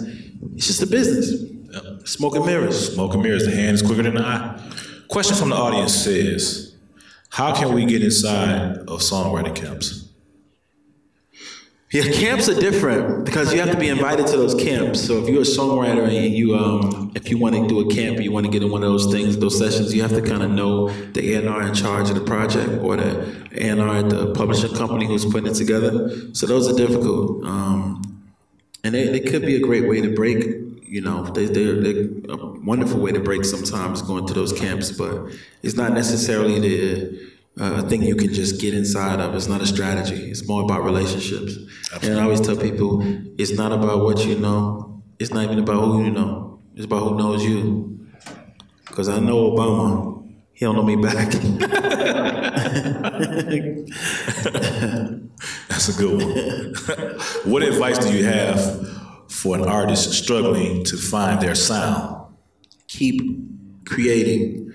it's just a business. Yep. Smoke and mirrors. Smoke and mirrors, the hand is quicker than the eye. Question from the audience says, how can we get inside of songwriting camps? Yeah, camps are different because you have to be invited to those camps. So if you're a songwriter and you, um, if you want to do a camp, you want to get in one of those things, those sessions, you have to kind of know the A&R in charge of the project or the A&R at the publishing company who's putting it together. So those are difficult, um, and they, they could be a great way to break. You know, they, they're, they're a wonderful way to break sometimes going to those camps, but it's not necessarily the a uh-huh. thing you can just get inside of. It's not a strategy. It's more about relationships. Absolutely. And I always tell people, it's not about what you know. It's not even about who you know. It's about who knows you. Because I know Obama. He don't know me back. <laughs> That's a good one. what advice do you have for an artist struggling to find their sound? Keep creating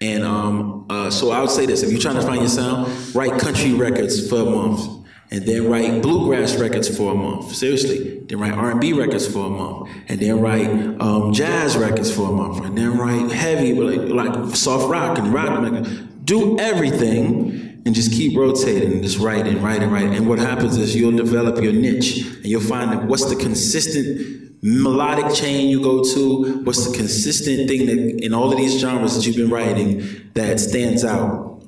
and um, uh, so I would say this: if you're trying to find your sound, write country records for a month, and then write bluegrass records for a month. Seriously, then write R&B records for a month, and then write um, jazz records for a month, and then write heavy like, like soft rock and rock. Do everything and just keep rotating just write and write and write. And what happens is you'll develop your niche, and you'll find what's the consistent melodic chain you go to? What's the consistent thing that in all of these genres that you've been writing that stands out?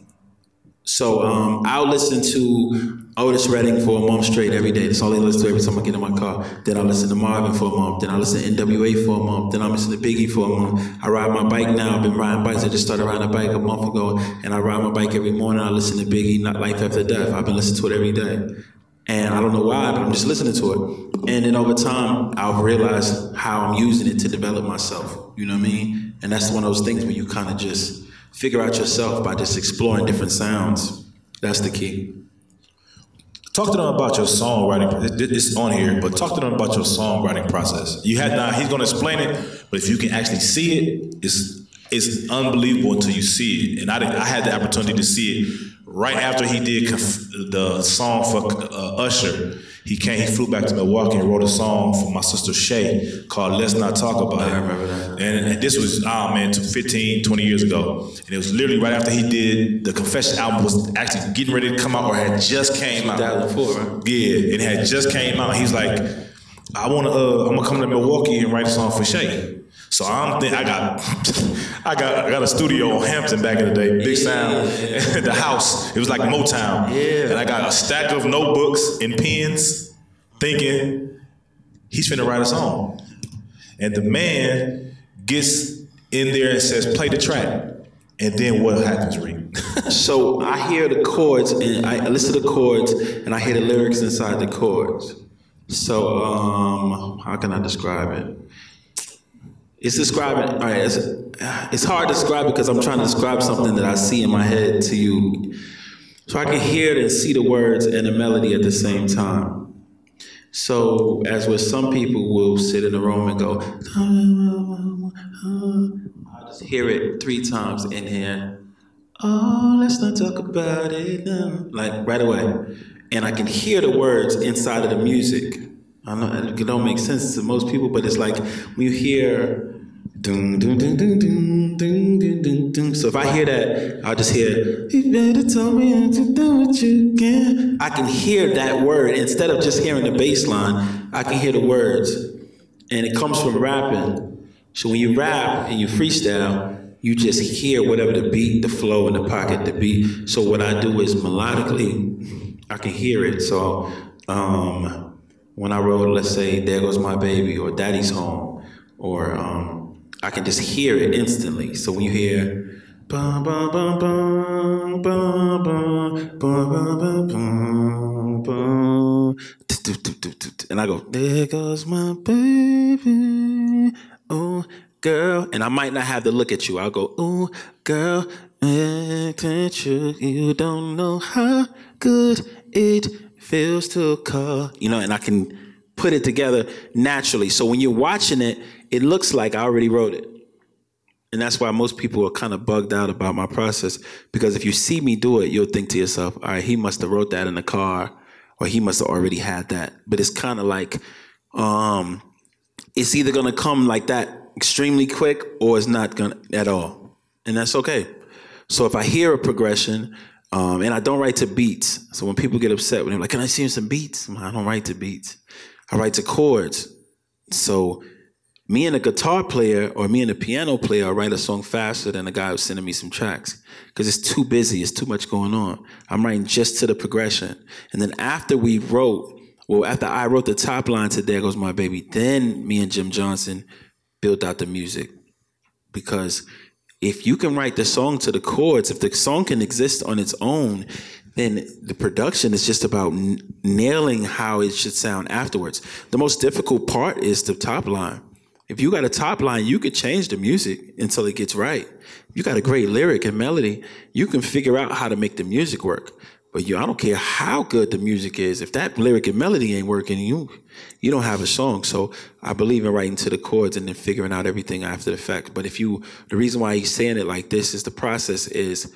So um, I'll listen to Otis Redding for a month straight every day. That's all I listen to every time I get in my car. Then I listen to Marvin for a month. Then I listen to NWA for a month. Then I listen to Biggie for a month. I ride my bike now. I've been riding bikes. I just started riding a bike a month ago, and I ride my bike every morning. I listen to Biggie, Not Life After Death. I've been listening to it every day. And I don't know why, but I'm just listening to it. And then over time, I've realized how I'm using it to develop myself. You know what I mean? And that's one of those things where you kind of just figure out yourself by just exploring different sounds. That's the key. Talk to them about your songwriting. It's on here, but talk to them about your songwriting process. You had now. He's going to explain it, but if you can actually see it, it's it's unbelievable until you see it. And I, I had the opportunity to see it right after he did conf- the song for uh, Usher, he came, he flew back to Milwaukee and wrote a song for my sister Shay called Let's Not Talk About It. I remember that. And, and this was, oh man, 15, 20 years ago. And it was literally right after he did, the Confession album was actually getting ready to come out or had just came out. 2004. Yeah, and it had just came out. He's like, I want to, uh, I'm gonna come to Milwaukee and write a song for Shay. So I'm think I got, <laughs> I got, I got a studio on Hampton back in the day, big sound, <laughs> the house. It was like Motown. Yeah. And I got a stack of notebooks and pens, thinking he's finna write a song. And the man gets in there and says, "Play the track." And then what happens, Reed? <laughs> So I hear the chords and I listen to the chords and I hear the lyrics inside the chords. So um, how can I describe it? It's describing. All right, it's, it's hard to describe because I'm trying to describe something that I see in my head to you, so I can hear it and see the words and the melody at the same time. So, as with some people will sit in a room and go, I'll just hear it three times in here. Oh, let's not talk about it now. Like right away. And I can hear the words inside of the music. I know it don't make sense to most people, but it's like when you hear So if I hear that, I'll just hear, You better tell me how to do what you can. I can hear that word instead of just hearing the bass line, I can hear the words. And it comes from rapping. So when you rap and you freestyle, you just hear whatever the beat, the flow in the pocket, the beat. So what I do is melodically, I can hear it. So um, when I wrote, let's say, "There Goes My Baby" or "Daddy's Home," or um, I can just hear it instantly. So when you hear, and I go, "There goes my baby." Oh, girl. And I might not have to look at you. I'll go, oh, girl, at you. You don't know how good it feels to call. You know, and I can put it together naturally. So when you're watching it, it looks like I already wrote it. And that's why most people are kind of bugged out about my process. Because if you see me do it, you'll think to yourself, all right, he must have wrote that in the car, or he must have already had that. But it's kind of like, um, it's either gonna come like that extremely quick or it's not gonna at all. And that's okay. So if I hear a progression, um, and I don't write to beats. So when people get upset when they're like, Can I see some beats? I don't write to beats. I write to chords. So me and a guitar player or me and a piano player will write a song faster than the guy who's sending me some tracks. Because it's too busy, it's too much going on. I'm writing just to the progression. And then after we wrote, well, after I wrote the top line to There Goes My Baby, then me and Jim Jonsin built out the music. Because if you can write the song to the chords, if the song can exist on its own, then the production is just about n- nailing how it should sound afterwards. The most difficult part is the top line. If you got a top line, you could change the music until it gets right. If you got a great lyric and melody, you can figure out how to make the music work. But you, I don't care how good the music is. If that lyric and melody ain't working, you you don't have a song. So I believe in writing to the chords and then figuring out everything after the fact. But if you, the reason why he's saying it like this is the process is,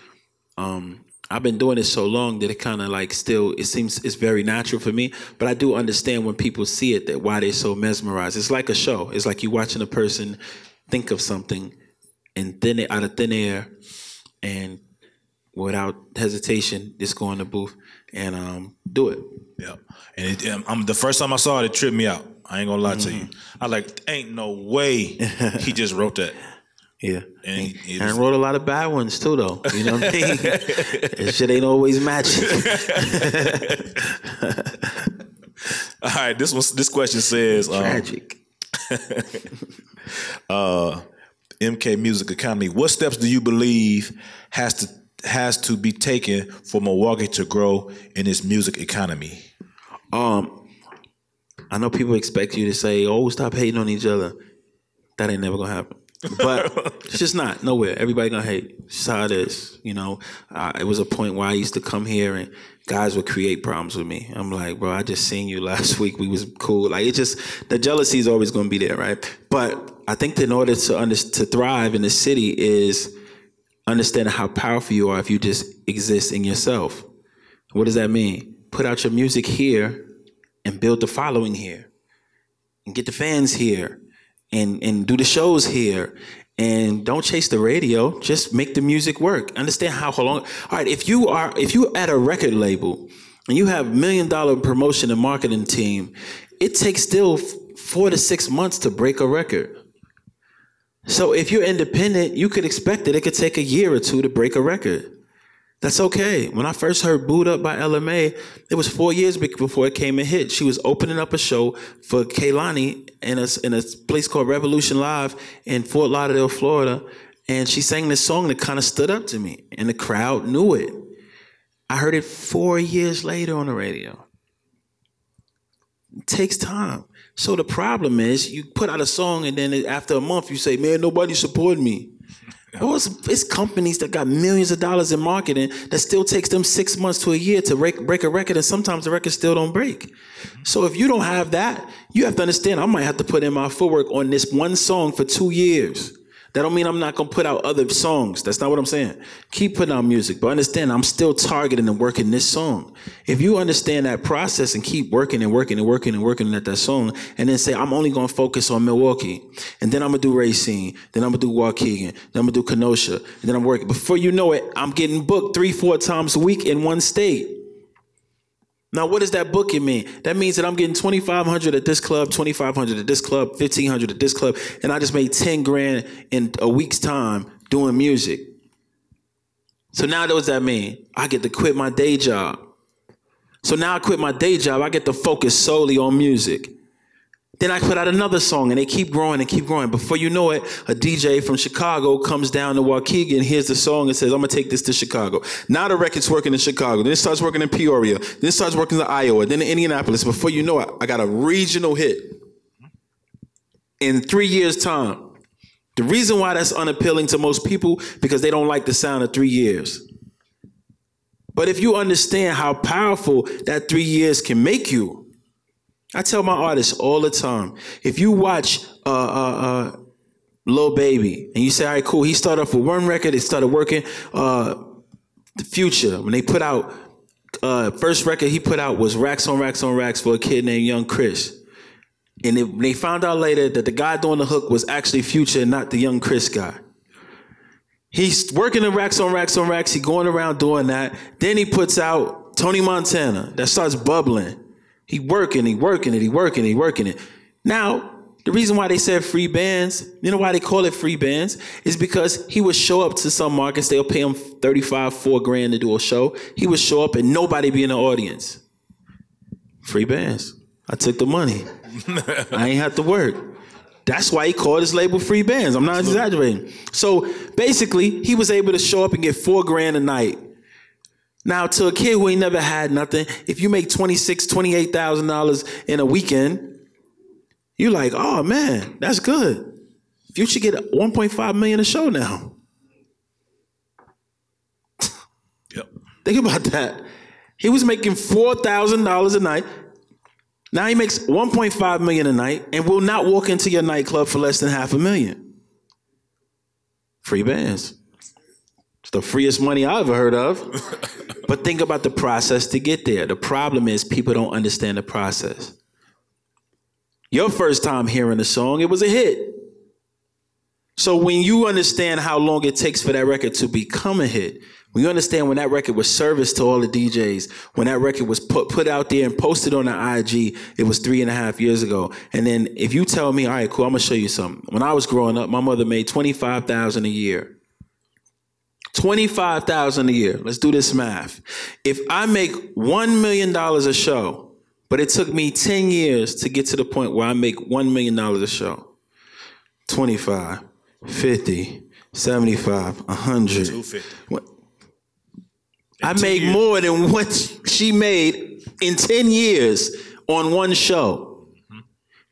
um, I've been doing this so long that it kind of like still it seems it's very natural for me. But I do understand when people see it that why they're so mesmerized. It's like a show. It's like you watching a person think of something and then out of thin air and without hesitation, just go in the booth and um, do it. Yeah, and it, um, I'm, the first time I saw it, it tripped me out. I ain't gonna lie to you. I like, ain't no way he just wrote that. Yeah. And And, was- wrote a lot of bad ones too, though. You know what I mean? <laughs> That shit ain't always matching. <laughs> All right, this one, this question says, um, Tragic. <laughs> uh, MK Music Economy. What steps do you believe has to has to be taken for Milwaukee to grow in its music economy? Um, I know people expect you to say, "Oh, stop hating on each other." That ain't never gonna happen. But it's just not nowhere. Everybody gonna hate. It's just how it is. You know, uh, it was a point where I used to come here and guys would create problems with me. I'm like, bro, I just seen you <laughs> last week. We was cool. Like it just the jealousy is always gonna be there, right? But I think in order to under, to thrive in the city is understanding how powerful you are if you just exist in yourself. What does that mean? Put out your music here and build the following here and get the fans here and, and do the shows here. And don't chase the radio. Just make the music work. Understand how long all right if you are if you at a record label and you have million dollar promotion and marketing team it takes still four to six months to break a record. So if you're independent you could expect that it could take a year or two to break a record that's okay. When I first heard Boo'd Up by Ella Mai, it was four years before it came and hit. She was opening up a show for Kehlani in a, in a place called Revolution Live in Fort Lauderdale, Florida. And she sang this song that kind of stood up to me, and the crowd knew it. I heard it four years later on the radio. It takes time. So the problem is, you put out a song, and then after a month, you say, Man, nobody supported me. Well, it's, it's, companies that got millions of dollars in marketing that still takes them six months to a year to break, break a record, and sometimes the record still don't break. Mm-hmm. So if you don't have that, you have to understand I might have to put in my footwork on this one song for two years. That don't mean I'm not gonna put out other songs. That's not what I'm saying. Keep putting out music, but understand I'm still targeting and working this song. If you understand that process and keep working and working and working and working at that song, and then say I'm only gonna focus on Milwaukee, and then I'm gonna do Racine, then I'm gonna do Waukegan, then I'm gonna do Kenosha, and then I'm working. Before you know it, I'm getting booked three, four times a week in one state. Now, what does that booking mean? That means that I'm getting 2,500 at this club, 2,500 at this club, 1,500 at this club, and I just made 10 grand in a week's time doing music. So now what does that mean? I get to quit my day job. So now I quit my day job, I get to focus solely on music. Then I put out another song and they keep growing and keep growing. Before you know it, a DJ from Chicago comes down to Waukegan, hears the song and says, I'm gonna take this to Chicago. Now the record's working in Chicago. Then it starts working in Peoria. Then it starts working in Iowa. Then in Indianapolis. Before you know it, I got a regional hit in three years' time. The reason why that's unappealing to most people, because they don't like the sound of three years. But if you understand how powerful that three years can make you, I tell my artists all the time, if you watch uh, uh, uh, Baby and you say, all right, cool, he started off with one record, it started working. Uh, the Future, when they put out, uh, first record he put out was Racks on Racks on Racks for a kid named Young Chris. And they, they found out later that the guy doing the hook was actually Future and not the Young Chris guy. He's working the racks on racks on racks. He going around doing that. Then he puts out Tony Montana that starts bubbling. He working, he working it, he working he working it. Now, the reason why they said free bands, you know why they call it free bands, is because he would show up to some markets, they'll pay him 35, 4 grand to do a show. He would show up and nobody be in the audience. Free bands. I took the money. <laughs> I ain't have to work. That's why he called his label Freebandz. I'm not exaggerating. So basically, he was able to show up and get four grand a night now, to a kid who ain't never had nothing, if you make $26,000, $28,000 in a weekend, you're like, oh man, that's good. If You should get 1.5 million a show now. <laughs> Yep. Think about that. He was making $4,000 a night. Now he makes 1.5 million a night and will not walk into your nightclub for less than half a million. Free bands. It's the freest money I ever heard of. <laughs> but think about the process to get there. The problem is people don't understand the process. Your first time hearing the song, it was a hit. So when you understand how long it takes for that record to become a hit, when you understand when that record was serviced to all the DJs, when that record was put put out there and posted on the IG, it was three and a half years ago. And then if you tell me, all right, cool, I'm gonna show you something. When I was growing up, my mother made twenty five thousand a year. 25,000 a year. Let's do this math. If I make 1 million dollars a show, but it took me 10 years to get to the point where I make 1 million dollars a show. 25, 50, 75, 100. 250. I make years. more than what she made in 10 years on one show. Mm-hmm.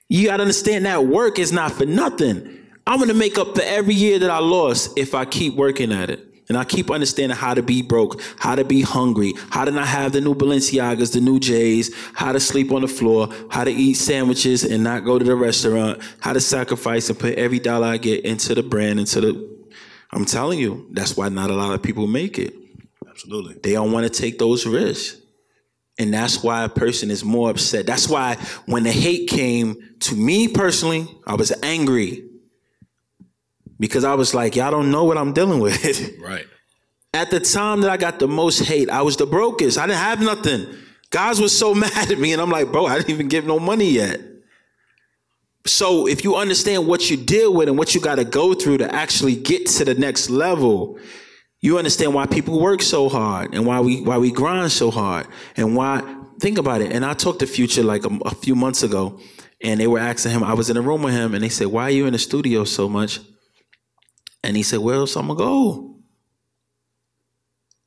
You got to understand that work is not for nothing. I'm going to make up for every year that I lost if I keep working at it. And I keep understanding how to be broke, how to be hungry, how to not have the new Balenciagas, the new J's, how to sleep on the floor, how to eat sandwiches and not go to the restaurant, how to sacrifice and put every dollar I get into the brand, into the I'm telling you, that's why not a lot of people make it. Absolutely. They don't want to take those risks. And that's why a person is more upset. That's why when the hate came to me personally, I was angry. Because I was like, y'all don't know what I'm dealing with. <laughs> Right. At the time that I got the most hate, I was the brokest. I didn't have nothing. Guys was so <laughs> mad at me, and I'm like, bro, I didn't even give no money yet. So if you understand what you deal with and what you got to go through to actually get to the next level, you understand why people work so hard and why we why we grind so hard and why think about it. And I talked to Future like a, a few months ago, and they were asking him. I was in a room with him, and they said, "Why are you in the studio so much?" And he said, "Where else I'm gonna go?"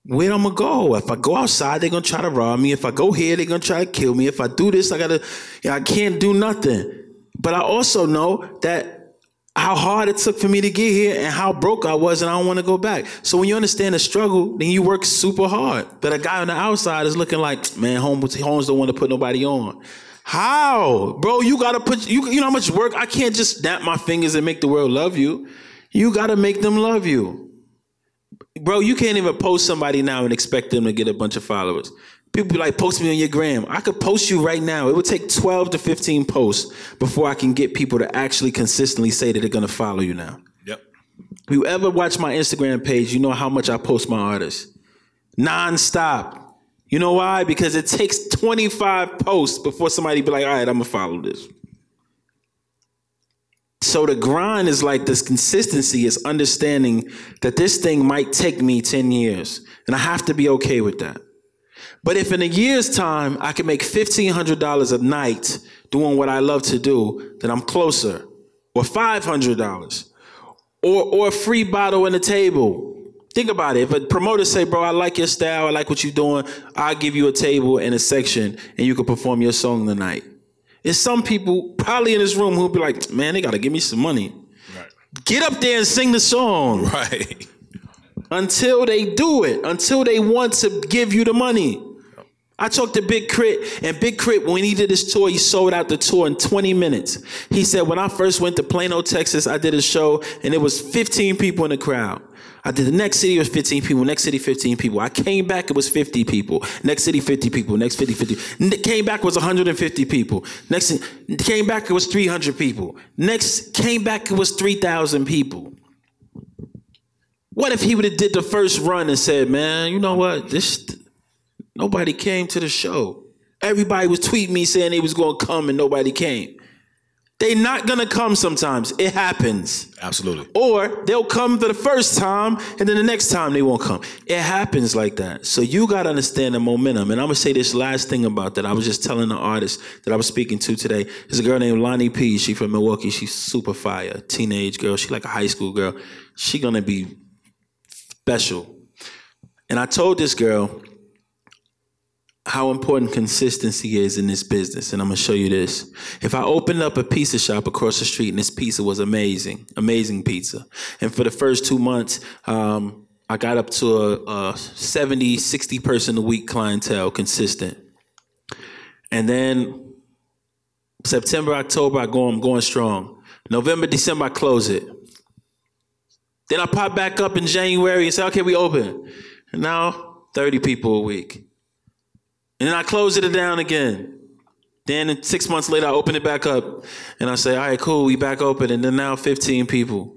Where I'm gonna go? If I go outside, they're gonna try to rob me. If I go here, they're gonna try to kill me. If I do this, I gotta, I can't do nothing. But I also know that how hard it took for me to get here and how broke I was, and I don't want to go back. So when you understand the struggle, then you work super hard. But a guy on the outside is looking like, man, Holmes, Holmes don't want to put nobody on. How, bro? You gotta put you. You know how much work? I can't just snap my fingers and make the world love you. You gotta make them love you. Bro, you can't even post somebody now and expect them to get a bunch of followers. People be like, post me on your gram. I could post you right now. It would take 12 to 15 posts before I can get people to actually consistently say that they're gonna follow you now. Yep. If you ever watch my Instagram page, you know how much I post my artists. Non-stop. You know why? Because it takes 25 posts before somebody be like, all right, I'm gonna follow this. So the grind is like this consistency is understanding that this thing might take me 10 years. And I have to be okay with that. But if in a year's time I can make $1,500 a night doing what I love to do, then I'm closer. Or $500. Or, or a free bottle in the table. Think about it. If a promoter say, bro, I like your style, I like what you're doing, I'll give you a table and a section and you can perform your song tonight. There's some people probably in this room who'll be like, man, they gotta give me some money. Right. Get up there and sing the song Right. until they do it, until they want to give you the money. I talked to Big K.R.I.T., and Big K.R.I.T., when he did his tour, he sold out the tour in 20 minutes. He said, When I first went to Plano, Texas, I did a show, and it was 15 people in the crowd. I did the next city, it was 15 people. Next city, 15 people. I came back, it was 50 people. Next city, 50 people. Next 50, 50. Came back, was 150 people. Next, came back, it was 300 people. Next, came back, it was 3,000 people. What if he would have did the first run and said, "Man, you know what? This nobody came to the show. Everybody was tweeting me saying they was going to come and nobody came. They not to come sometimes. It happens. Absolutely. Or they'll come for the first time and then the next time they won't come. It happens like that. So you got to understand the momentum. And I'm to say this last thing about that. I was just telling the artist that I was speaking to today. There's a girl named Lonnie P. She from Milwaukee. She's super fire. Teenage girl. She like a high school girl. She to be special. And I told this girl how important consistency is in this business. And I'm gonna show you this. If I opened up a pizza shop across the street and this pizza was amazing, amazing pizza. And for the first two months, um, I got up to a, a 70, 60 person a week clientele consistent. And then September, October, I go, I'm going strong. November, December, I close it. Then I pop back up in January and say, okay, we open. And now 30 people a week. And then I close it down again. Then six months later, I open it back up and I say, all right, cool, we back open. And then now 15 people.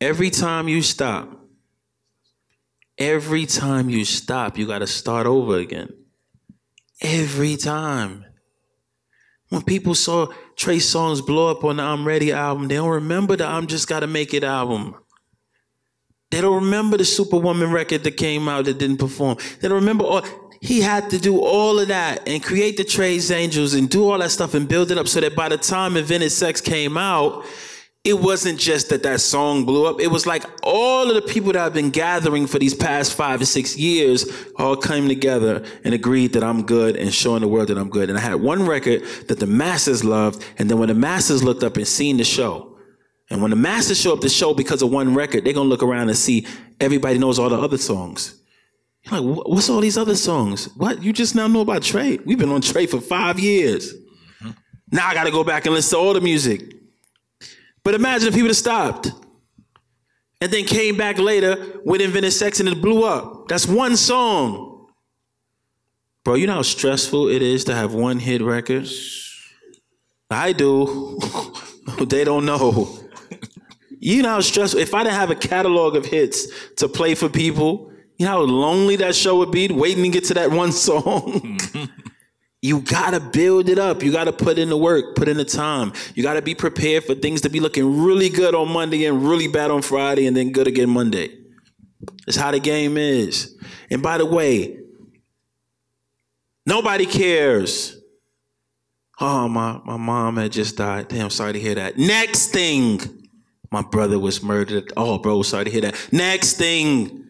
Every time you stop, every time you stop, you got to start over again. Every time. When people saw Trey Songz blow up on the I'm Ready album, they don't remember the I'm Just Gotta Make It album. They don't remember the Superwoman record that came out that didn't perform. They don't remember all. He had to do all of that and create the Trey's Angels and do all that stuff and build it up so that by the time Invented Sex came out, it wasn't just that that song blew up. It was like all of the people that I've been gathering for these past five to six years all came together and agreed that I'm good and showing the world that I'm good. And I had one record that the masses loved. And then when the masses looked up and seen the show, and when the masses show up to show because of one record, they're gonna look around and see everybody knows all the other songs. You're like, what's all these other songs? What? You just now know about Trey? We've been on Trey for five years. Mm-hmm. Now I gotta go back and listen to all the music. But imagine if he would have stopped. and then came back later with Invented Sex and it blew up. That's one song. Bro, you know how stressful it is to have one hit record? I do. <laughs> they don't know. You know how stressful. If I didn't have a catalog of hits to play for people, you know how lonely that show would be waiting to get to that one <laughs> song? Mm-hmm. you gotta build it up. You gotta put in the work, put in the time. You gotta be prepared for things to be looking really good on Monday and really bad on Friday and then good again Monday. It's how the game is. And by the way, nobody cares. Oh, my, my mom had just died. Damn, sorry to hear that. Next thing, my brother was murdered. Oh, bro, sorry to hear that. Next thing,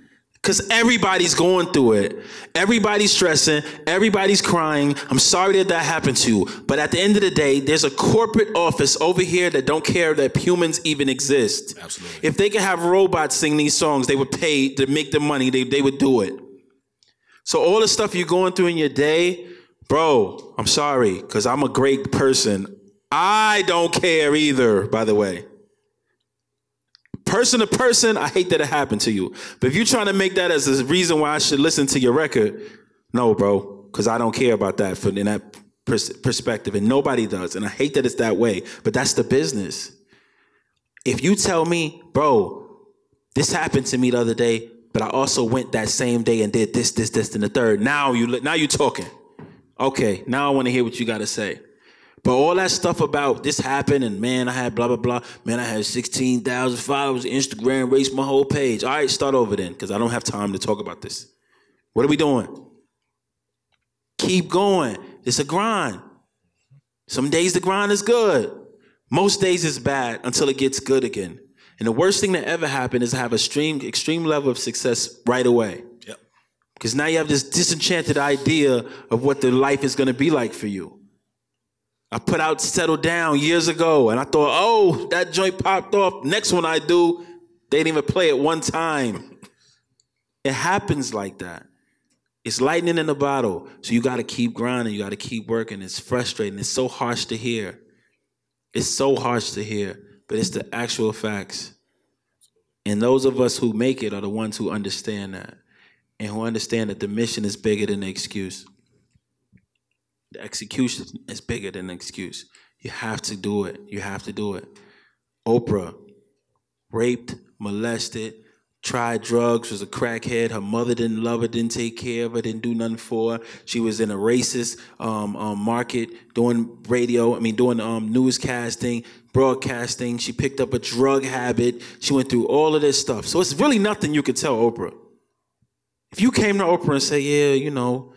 because everybody's going through it. Everybody's stressing. Everybody's crying. I'm sorry that that happened to you. But at the end of the day, there's a corporate office over here that don't care that humans even exist. Absolutely. If they could have robots sing these songs, they would pay to make the money. They, they would do it. So all the stuff you're going through in your day, bro, I'm sorry, because I'm a great person. I don't care either, by the way person to person, I hate that it happened to you. But if you're trying to make that as a reason why I should listen to your record, no, bro, because I don't care about that from in that pers- perspective, and nobody does. And I hate that it's that way, but that's the business. If you tell me, bro, this happened to me the other day, but I also went that same day and did this, this, this, and the third. Now you now you talking. Okay, now I want to hear what you got to say. But all that stuff about this happened and man, I had blah blah blah. Man, I had sixteen thousand followers. Instagram raced my whole page. All right, start over then, because I don't have time to talk about this. What are we doing? Keep going. It's a grind. Some days the grind is good. Most days it's bad until it gets good again. And the worst thing that ever happened is to have a extreme, extreme level of success right away. Yep. Because now you have this disenchanted idea of what the life is going to be like for you. I put out Settle Down years ago, and I thought, oh, that joint popped off. Next one I do, they didn't even play it one time. It happens like that. It's lightning in the bottle. So you got to keep grinding. You got to keep working. It's frustrating. It's so harsh to hear. It's so harsh to hear, but it's the actual facts. And those of us who make it are the ones who understand that and who understand that the mission is bigger than the excuse. The execution is bigger than an excuse. You have to do it. You have to do it. Oprah, raped, molested, tried drugs, was a crackhead. Her mother didn't love her, didn't take care of her, didn't do nothing for her. She was in a racist um, um, market doing radio, I mean, doing um, newscasting, broadcasting. She picked up a drug habit. She went through all of this stuff. So it's really nothing you could tell Oprah. If you came to Oprah and say, yeah, you know,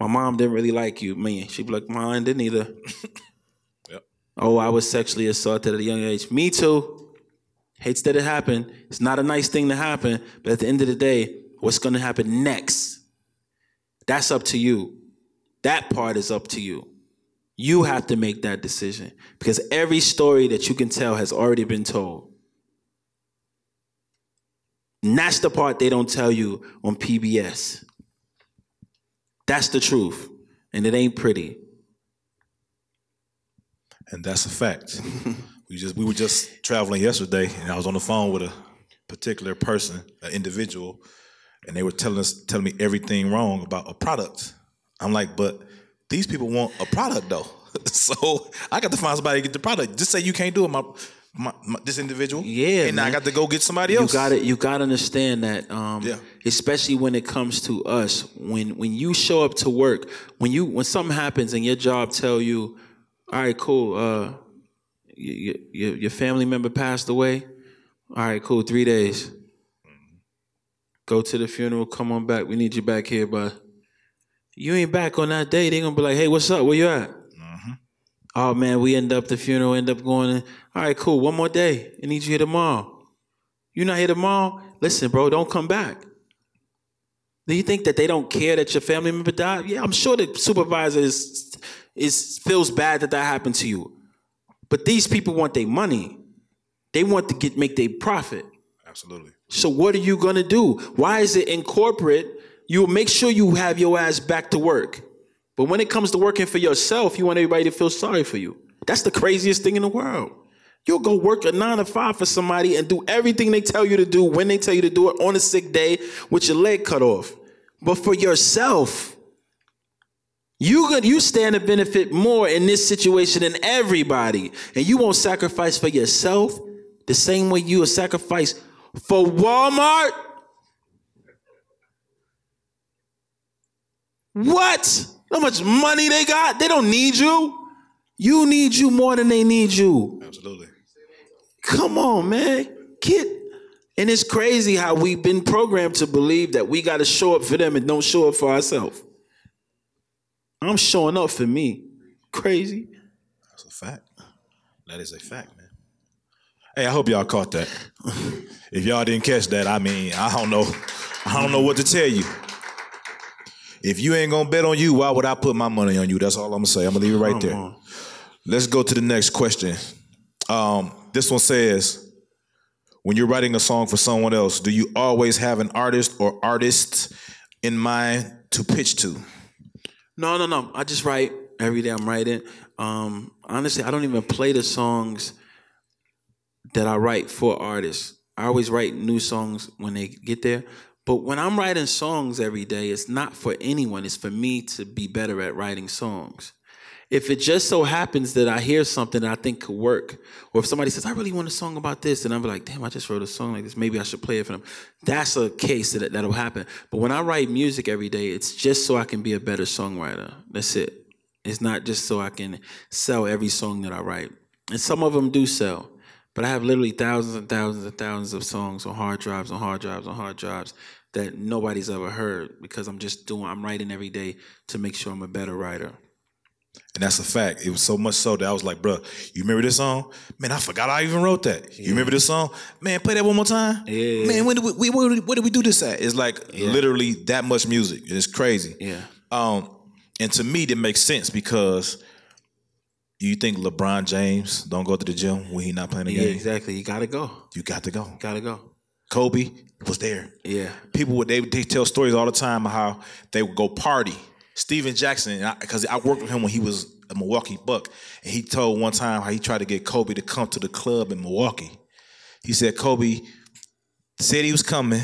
my mom didn't really like you. Me, she'd be like, mine didn't either. <laughs> yep. Oh, I was sexually assaulted at a young age. Me too. Hates that it happened. It's not a nice thing to happen, but at the end of the day, what's going to happen next? That's up to you. That part is up to you. You have to make that decision because every story that you can tell has already been told. And that's the part they don't tell you on PBS. That's the truth. And it ain't pretty. And that's a fact. <laughs> we just we were just traveling yesterday and I was on the phone with a particular person, an individual, and they were telling us telling me everything wrong about a product. I'm like, but these people want a product though. <laughs> so I got to find somebody to get the product. Just say you can't do it, my my, my, this individual. Yeah, and. I got to go get somebody else. You got to you got to understand that. Um, yeah. Especially when it comes to us, when when you show up to work, when you when something happens and your job tell you, all right, cool. Uh, your, your, your family member passed away. All right, cool. Three days. Go to the funeral. Come on back. We need you back here, but you ain't back on that day. They gonna be like, hey, what's up? Where you at? Oh man, we end up the funeral, end up going. In. All right, cool. One more day. I need you here tomorrow. You not here tomorrow? Listen, bro, don't come back. Do you think that they don't care that your family member died? Yeah, I'm sure the supervisor is, is feels bad that that happened to you. But these people want their money. They want to get make their profit. Absolutely. So what are you gonna do? Why is it in corporate? You make sure you have your ass back to work. But when it comes to working for yourself, you want everybody to feel sorry for you. That's the craziest thing in the world. You'll go work a nine to five for somebody and do everything they tell you to do when they tell you to do it on a sick day with your leg cut off. But for yourself, you you stand to benefit more in this situation than everybody, and you won't sacrifice for yourself the same way you will sacrifice for Walmart. What? How much money they got? They don't need you. You need you more than they need you. Absolutely. Come on, man. Get. And it's crazy how we've been programmed to believe that we got to show up for them and don't show up for ourselves. I'm showing up for me. Crazy. That's a fact. That is a fact, man. Hey, I hope y'all caught that. if y'all didn't catch that, I mean, I don't know. I don't know what to tell you. If you ain't gonna bet on you, why would I put my money on you? That's all I'm gonna say. I'm gonna leave it right there. Let's go to the next question. Um, this one says, when you're writing a song for someone else, do you always have an artist or artists in mind to pitch to? No, no, no. I just write every day. I'm writing. Um, honestly, I don't even play the songs that I write for artists. I always write new songs when they get there. But when I'm writing songs every day, it's not for anyone. It's for me to be better at writing songs. If it just so happens that I hear something that I think could work, or if somebody says, I really want a song about this, and I'm like, damn, I just wrote a song like this. Maybe I should play it for them. That's a case that that'll happen. But when I write music every day, it's just so I can be a better songwriter. That's it. It's not just so I can sell every song that I write. And some of them do sell. But I have literally thousands and thousands and thousands of songs on hard drives, on hard drives, on hard drives that nobody's ever heard because I'm just doing, I'm writing every day to make sure I'm a better writer. And that's a fact. It was so much so that I was like, bro, you remember this song? Man, I forgot I even wrote that. You remember this song? Man, play that one more time. Yeah. Man, when did we, we where, did, did we do this at? It's like Yeah. literally that much music. It's crazy. Yeah. Um, and to me, that makes sense because you think LeBron James don't go to the gym when he not playing the Yeah, game? exactly. You gotta go. You got to go. Gotta go. Kobe was there. Yeah. People would they, they tell stories all the time of how they would go party. Steven Jackson, because I, worked with him when he was a Milwaukee Buck, and he told one time how he tried to get Kobe to come to the club in Milwaukee. He said Kobe said he was coming.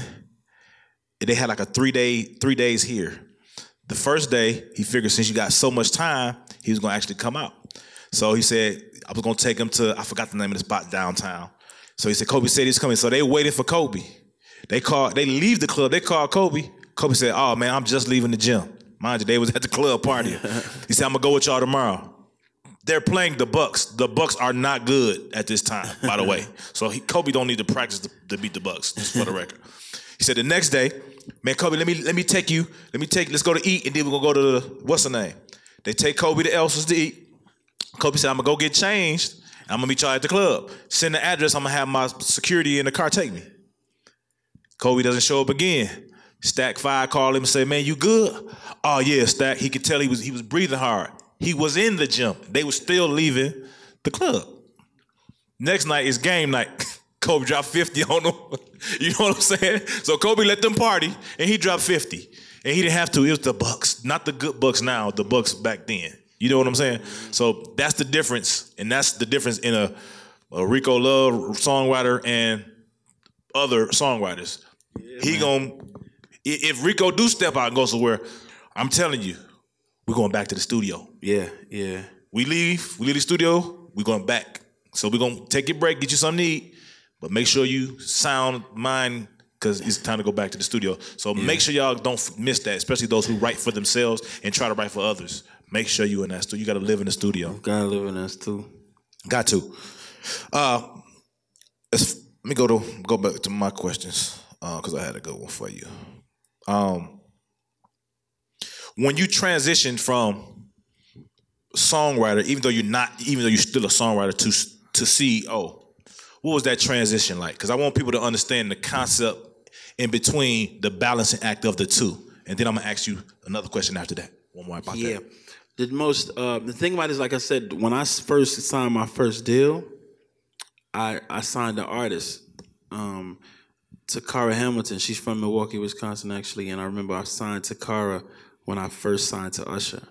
and They had like a three day three days here. The first day, he figured since you got so much time, he was gonna actually come out. So he said I was gonna take him to I forgot the name of the spot downtown. So he said Kobe said he's coming. So they waited for Kobe. They called. They leave the club. They called Kobe. Kobe said, "Oh man, I'm just leaving the gym. Mind you, they was at the club partying." <laughs> he said, "I'm gonna go with y'all tomorrow." They're playing the Bucks. The Bucks are not good at this time, by the way. <laughs> So he, Kobe don't need to practice to, to beat the Bucks. Just for the record. He said the next day, man, Kobe, let me let me take you. Let me take. Let's go to eat, and then we're gonna go to the what's the name? They take Kobe to Elsa's to eat. Kobe said, I'm gonna go get changed. I'm gonna meet y'all at the club. Send the address. I'm gonna have my security in the car take me. Kobe doesn't show up again. Stack five called him and said, "Man, you good?" Oh yeah, Stack. He could tell he was he was breathing hard. He was in the gym. They were still leaving the club. Next night is game night. <laughs> Kobe dropped 50 on them. <laughs> you know what I'm saying? So Kobe let them party and he dropped 50. And he didn't have to. It was the Bucks, not the good Bucks now, the Bucks back then. You know what I'm saying? So that's the difference. And that's the difference in a, a Rico Love songwriter and other songwriters. he gonna if Rico do step out and go somewhere, I'm telling you, we're going back to the studio. Yeah. Yeah. We leave, we leave the studio, we're going back. So we're gonna take your break, get you something to eat, but make sure you sound mind because it's time to go back to the studio. So make sure y'all don't miss that, especially those who write for themselves and try to write for others. Make sure you in that studio. You got to live in the studio. Gotta live in us too. Got to. Uh, let's, let me go to go back to my questions because I had a good one for you. Um, when you transition from songwriter, even though you're not, even though you're still a songwriter, to to CEO, what was that transition like? Because I want people to understand the concept in between the balancing act of the two, and then I'm gonna ask you another question after that. One more about Yeah. that. The most uh, the thing about it is like I said, when I first signed my first deal, I I signed an artist. Um Takara Hamilton. She's from Milwaukee, Wisconsin, actually. And I remember I signed Takara when I first signed to Usher.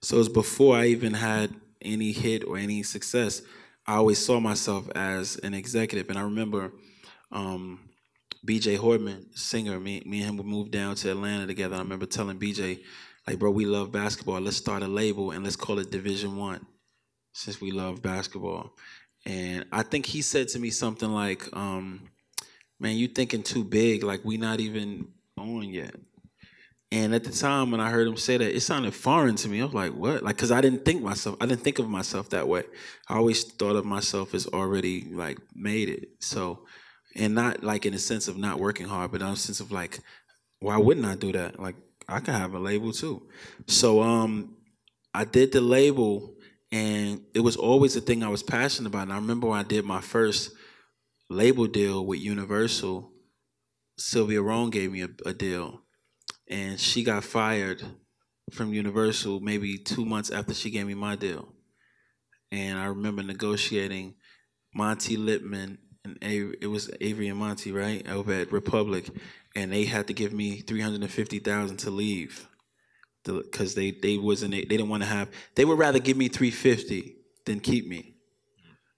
So it was before I even had any hit or any success. I always saw myself as an executive, and I remember um, BJ Hortman, singer. Me, me and him would move down to Atlanta together. I remember telling BJ, like, bro, we love basketball. Let's start a label and let's call it Division One, since we love basketball. And I think he said to me something like, um, "Man, you thinking too big. Like we not even on yet." And at the time when I heard him say that, it sounded foreign to me. I was like, "What?" Like, cause I didn't think myself. I didn't think of myself that way. I always thought of myself as already like made it. So, and not like in a sense of not working hard, but in a sense of like, why wouldn't I do that? Like, I could have a label too. So, um, I did the label, and it was always a thing I was passionate about. And I remember when I did my first label deal with Universal. Sylvia Rhone gave me a, a deal and she got fired from Universal maybe two months after she gave me my deal. And I remember negotiating Monte Lipman and A- it was Avery and Monte, right, over at Republic, and they had to give me three hundred and fifty thousand to leave, because they they wasn't they didn't want to have they would rather give me three fifty than keep me.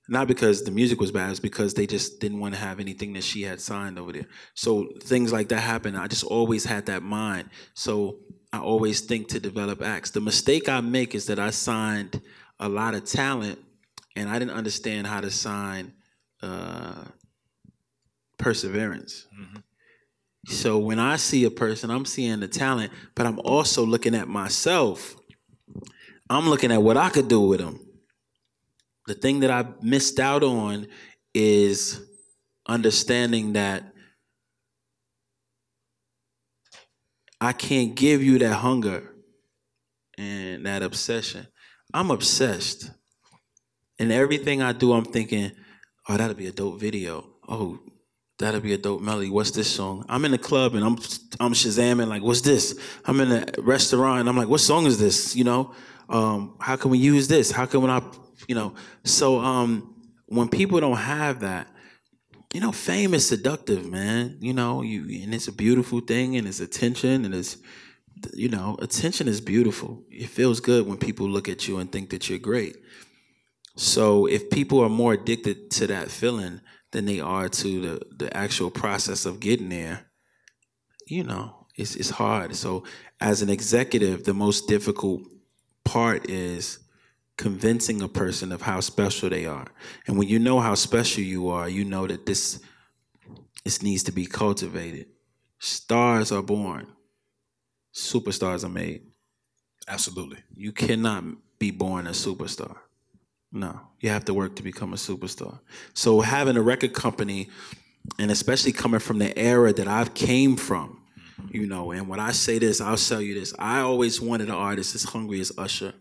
Not because the music was bad, it's because they just didn't want to have anything that she had signed over there. So things like that happen. I just always had that mind. So I always think to develop acts. The mistake I make is that I signed a lot of talent and I didn't understand how to sign uh, perseverance. So when I see a person, I'm seeing the talent, but I'm also looking at myself. I'm looking at what I could do with them the thing that I missed out on is understanding that I can't give you that hunger and that obsession. I'm obsessed. And everything I do, I'm thinking, oh, that'll be a dope video. Oh, that'll be a dope melody. What's this song? I'm in the club and I'm I'm shazamming like, what's this? I'm in a restaurant and I'm like, what song is this? You know, um, how can we use this? How can we not you know so um when people don't have that you know fame is seductive man you know you and it's a beautiful thing and it's attention and it's you know attention is beautiful it feels good when people look at you and think that you're great so if people are more addicted to that feeling than they are to the the actual process of getting there you know it's it's hard so as an executive the most difficult part is convincing a person of how special they are. And when you know how special you are, you know that this this needs to be cultivated. Stars are born. Superstars are made. Absolutely. You cannot be born a superstar. No, you have to work to become a superstar. So having a record company and especially coming from the era that I've came from, you know, and when I say this, I'll tell you this. I always wanted an artist as hungry as Usher.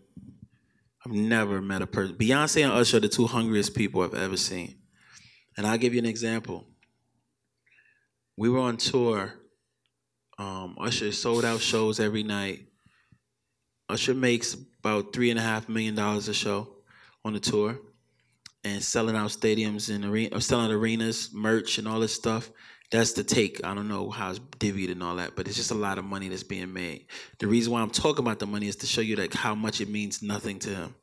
I've never met a person. Beyonce and Usher are the two hungriest people I've ever seen. And I'll give you an example. We were on tour. Um, Usher sold out shows every night. Usher makes about three and a half million dollars a show on the tour, and selling out stadiums and arena, selling arenas, merch, and all this stuff. That's the take. I don't know how it's divvied and all that, but it's just a lot of money that's being made. The reason why I'm talking about the money is to show you like how much it means nothing to him.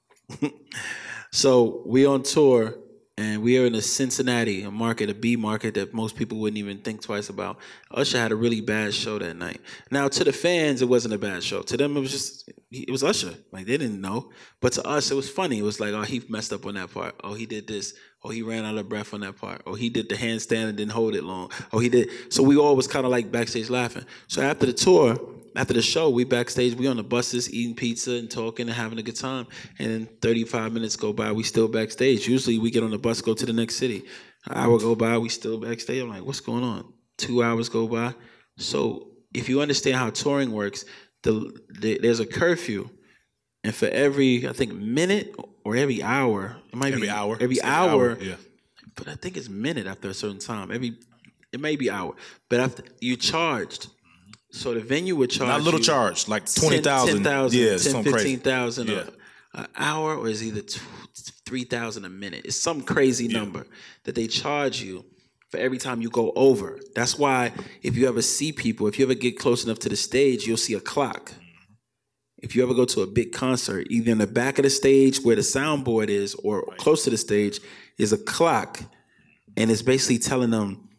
<laughs> so we on tour and we are in a Cincinnati, a market, a B market that most people wouldn't even think twice about. Usher had a really bad show that night. Now to the fans, it wasn't a bad show. To them, it was just it was Usher. Like they didn't know, but to us, it was funny. It was like, oh, he messed up on that part. Oh, he did this. Oh, he ran out of breath on that part. Oh, he did the handstand and didn't hold it long. Oh, he did. So we all was kind of like backstage laughing. So after the tour, after the show, we backstage, we on the buses eating pizza and talking and having a good time. And then 35 minutes go by, we still backstage. Usually we get on the bus, go to the next city. An hour go by, we still backstage. I'm like, what's going on? Two hours go by. So if you understand how touring works, the, the there's a curfew. And for every, I think, minute or every hour, it might Every be hour. Every It's hour, Yeah. but I think it's minute after a certain time. Every it may be hour, but after you charged. So the venue would charge Not a little you charge, like 20,000. 10,000, Yeah, 10, something crazy. 15,000 Yeah. an hour, or is it either t- 3,000 a minute? It's some crazy number that they charge you for every time you go over. That's why if you ever see people, if you ever get close enough to the stage, you'll see a clock. if you ever go to a big concert, either in the back of the stage where the soundboard is or close to the stage is a clock. And it's basically telling them,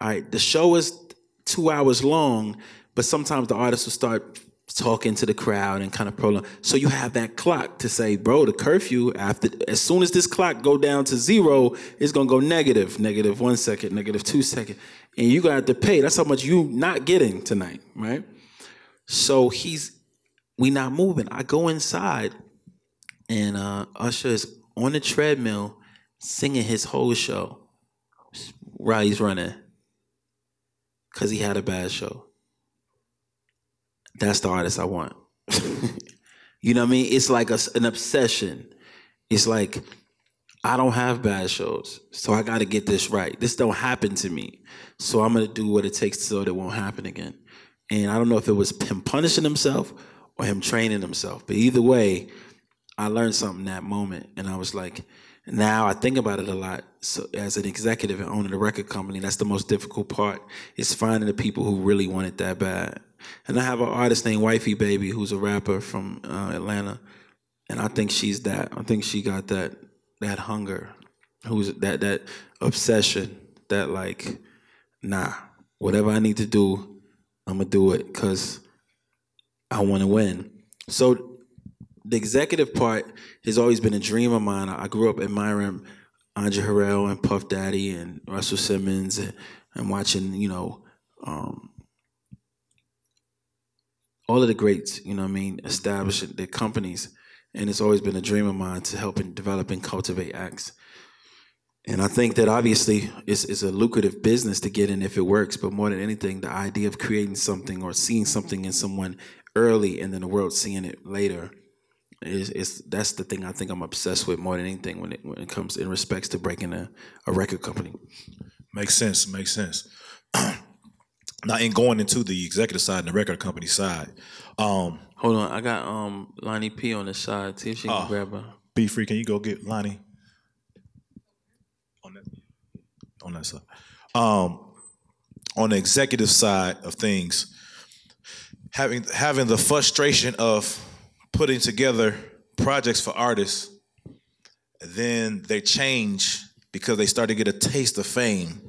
all right, the show is two hours long, but sometimes the artist will start talking to the crowd and kind of prolong. So you have that clock to say, bro, the curfew after as soon as this clock go down to zero, it's gonna go negative, negative one second, negative two second, and you got to pay. That's how much you not getting tonight, right? So he's we not moving. I go inside, and uh, Usher is on the treadmill singing his whole show while he's running because he had a bad show. That's the artist I want. <laughs> you know what I mean? It's like a, an obsession. It's like I don't have bad shows, so I got to get this right. This don't happen to me, so I'm gonna do what it takes so that it won't happen again. And I don't know if it was him punishing himself or him training himself, but either way, I learned something that moment, and I was like, now I think about it a lot. So as an executive and owning a record company, that's the most difficult part is finding the people who really want it that bad. And I have an artist named Wifey Baby, who's a rapper from uh, Atlanta, and I think she's that. I think she got that that hunger, who's that that obsession, that like, nah, whatever I need to do, I'm gonna do it because I want to win. So the executive part has always been a dream of mine. I grew up admiring Andre Harrell and Puff Daddy and Russell Simmons and, and watching, you know, um, all of the greats, you know what I mean, establish their companies. And it's always been a dream of mine to help and develop and cultivate acts. And I think that obviously it's, it's a lucrative business to get in if it works, but more than anything, the idea of creating something or seeing something in someone early and then the world seeing it later is, is that's the thing I think I'm obsessed with more than anything when it when it comes in respects to breaking a, a record company. Makes sense. Makes sense. <clears throat> now, in going into the executive side and the record company side, um, hold on, I got um Lonnie P on the side. See if she can uh, grab her. Be free. Can you go get Lonnie on that on that side? Um, on the executive side of things, having having the frustration of putting together projects for artists, then they change because they start to get a taste of fame.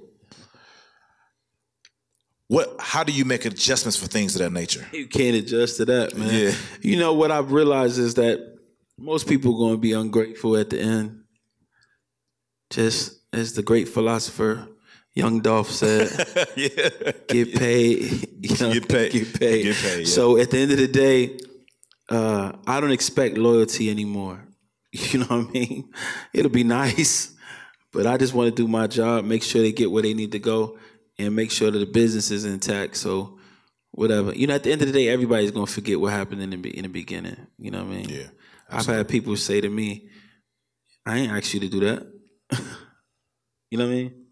What? How do you make adjustments for things of that nature? You can't adjust to that, man. Yeah. You know what I've realized is that most people are going to be ungrateful at the end. Just as the great philosopher Young Dolph said, <laughs> yeah. "Get paid, you know, get paid, get paid." Get paid yeah. So at the end of the day, uh, I don't expect loyalty anymore. <laughs> You know what I mean? It'll be nice, but I just want to do my job, make sure they get where they need to go, and make sure that the business is intact. So, whatever. You know, at the end of the day, everybody's gonna forget what happened in the in the beginning. You know what I mean? Yeah. Absolutely. I've had people say to me, "I ain't asked you to do that." <laughs> you know what I mean?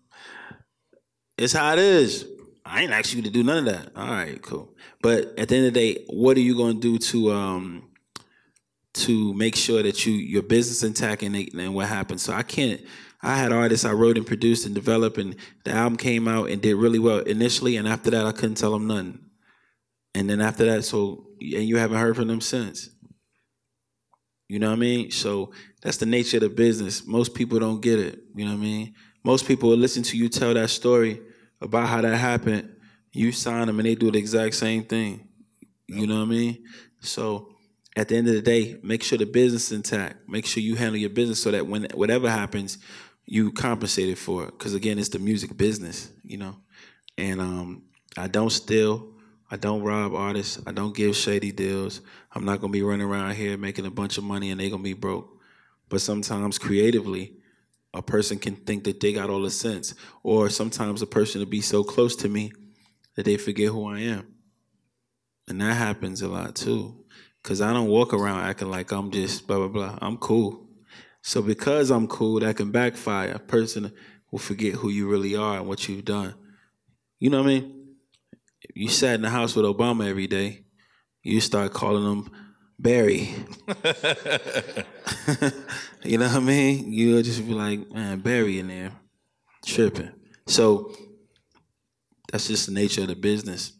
It's how it is. I ain't asked you to do none of that. All right, cool. But at the end of the day, what are you going to do to um to make sure that you your business intact and, and what happens? So I can't. I had artists I wrote and produced and developed, and the album came out and did really well initially, and after that, I couldn't tell them nothing. And then after that, so and you haven't heard from them since. You know what I mean? So that's the nature of the business. Most people don't get it. You know what I mean? Most people will listen to you tell that story about how that happened, you sign them and they do the exact same thing. You know what I mean? So at the end of the day, make sure the business is intact. Make sure you handle your business so that when whatever happens, you compensated for it. Because again, it's the music business, you know. And um, I don't steal. I don't rob artists. I don't give shady deals. I'm not gonna be running around here making a bunch of money and they gonna be broke. But sometimes creatively, a person can think that they got all the sense, or sometimes a person will be so close to me that they forget who I am. And that happens a lot too. Cause I don't walk around acting like I'm just blah blah blah. I'm cool. So because I'm cool, that can backfire. A person will forget who you really are and what you've done. You know what I mean? If you sat in the house with Obama every day, you start calling him Barry. <laughs> you know what I mean? You'll just be like, man, Barry in there, tripping. So that's just the nature of the business.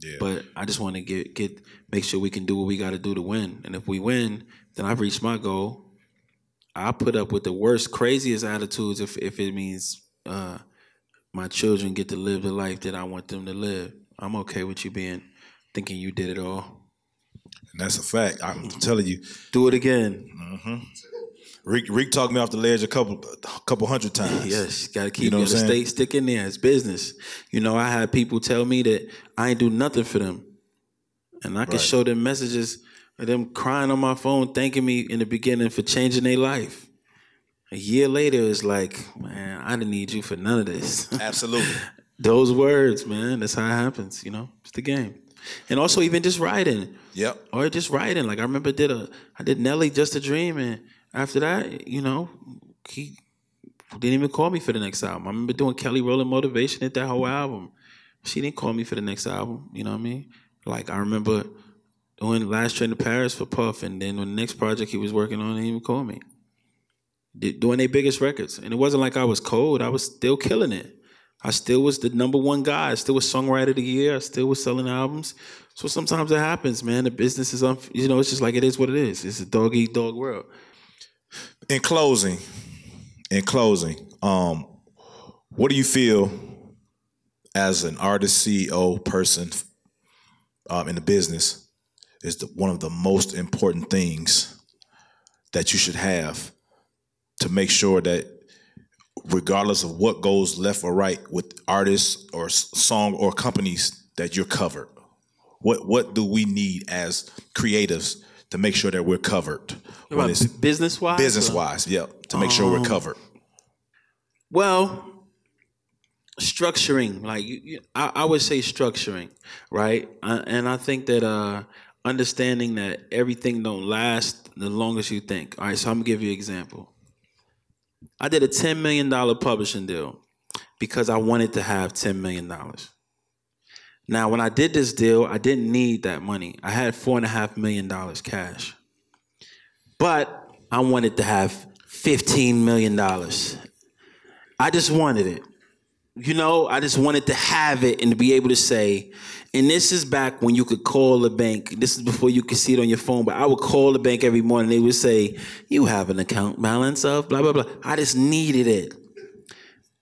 Yeah. But I just want to get get make sure we can do what we got to do to win. And if we win, then I've reached my goal. I put up with the worst, craziest attitudes if if it means uh, my children get to live the life that I want them to live. I'm okay with you being thinking you did it all. And that's a fact. I'm telling you. Do it again. Mm-hmm. Rick, Rick talked me off the ledge a couple a couple hundred times. <laughs> Yes, got to keep You know you what gotta I'm stick in there. It's business. You know, I had people tell me that I ain't do nothing for them, and I can Right. show them messages of them crying on my phone, thanking me in the beginning for changing their life. A year later, it's like, man, I didn't need you for none of this. <laughs> Absolutely. Those words, man. That's how it happens. You know, it's the game. And also, even just writing Yep. or just writing. Like I remember did a I did Nelly Just a Dream, and after that, you know, he didn't even call me for the next album. I remember doing Kelly Rowland Motivation at that whole album. She didn't call me for the next album. You know what I mean? Like I remember doing Last Train to Paris for Puff, and then when the next project he was working on, he even called me. Doing their biggest records, and it wasn't like I was cold. I was still killing it. I still was the number one guy. I still was songwriter of the year. I still was selling albums. So sometimes it happens, man. The business is, unf- you know, it's just like it is what it is. It's a dog eat dog world. In closing, in closing, um, what do you feel as an artist, CEO, person um, in the business is the, one of the most important things that you should have to make sure that regardless of what goes left or right with artists or song or companies that you're covered what what do we need as creatives to make sure that we're covered when it's Business wise? business wise yep to make sure we're covered Well, structuring, like you, you, I, I would say structuring, right? Uh, and I think that uh, understanding that everything don't last the longest you think. All right, so I'm gonna give you an example. I did a ten million dollar publishing deal because I wanted to have ten million dollars. Now, when I did this deal, I didn't need that money. I had four and a half million dollars cash, but I wanted to have fifteen million dollars. I just wanted it. You know, I just wanted to have it and to be able to say, and this is back when you could call the bank. This is before you could see it on your phone, but I would call the bank every morning. They would say, You have an account balance of blah, blah, blah. I just needed it.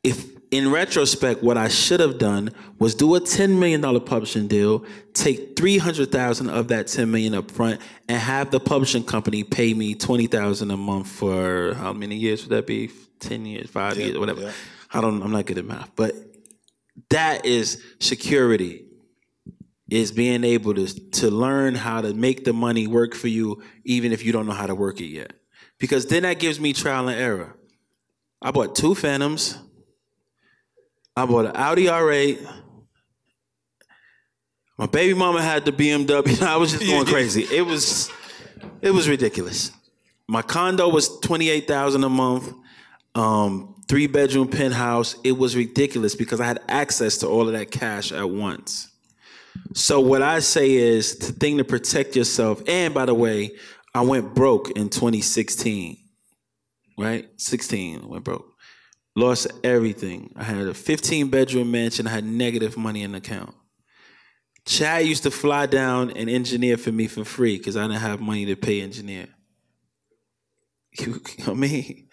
If in retrospect, what I should have done was do a $10 million publishing deal, take 300,000 of that 10 million up front, and have the publishing company pay me 20,000 a month for how many years would that be? 10 years, five years, whatever. yeah. I don't I'm not good at math, but that is security. Is being able to to learn how to make the money work for you, even if you don't know how to work it yet. Because then that gives me trial and error. I bought two Phantoms. I bought an Audi R8. My baby mama had the BMW. <laughs> I was just going <laughs> crazy. It was, it was ridiculous. My condo was twenty eight thousand a month, um, three bedroom penthouse. It was ridiculous because I had access to all of that cash at once. So what I say is the thing to protect yourself. And by the way, I went broke in 2016. Right, 16 I went broke. Lost everything. I had a 15 bedroom mansion. I had negative money in the account. Chad used to fly down and engineer for me for free because I didn't have money to pay engineer. You, <laughs> I mean,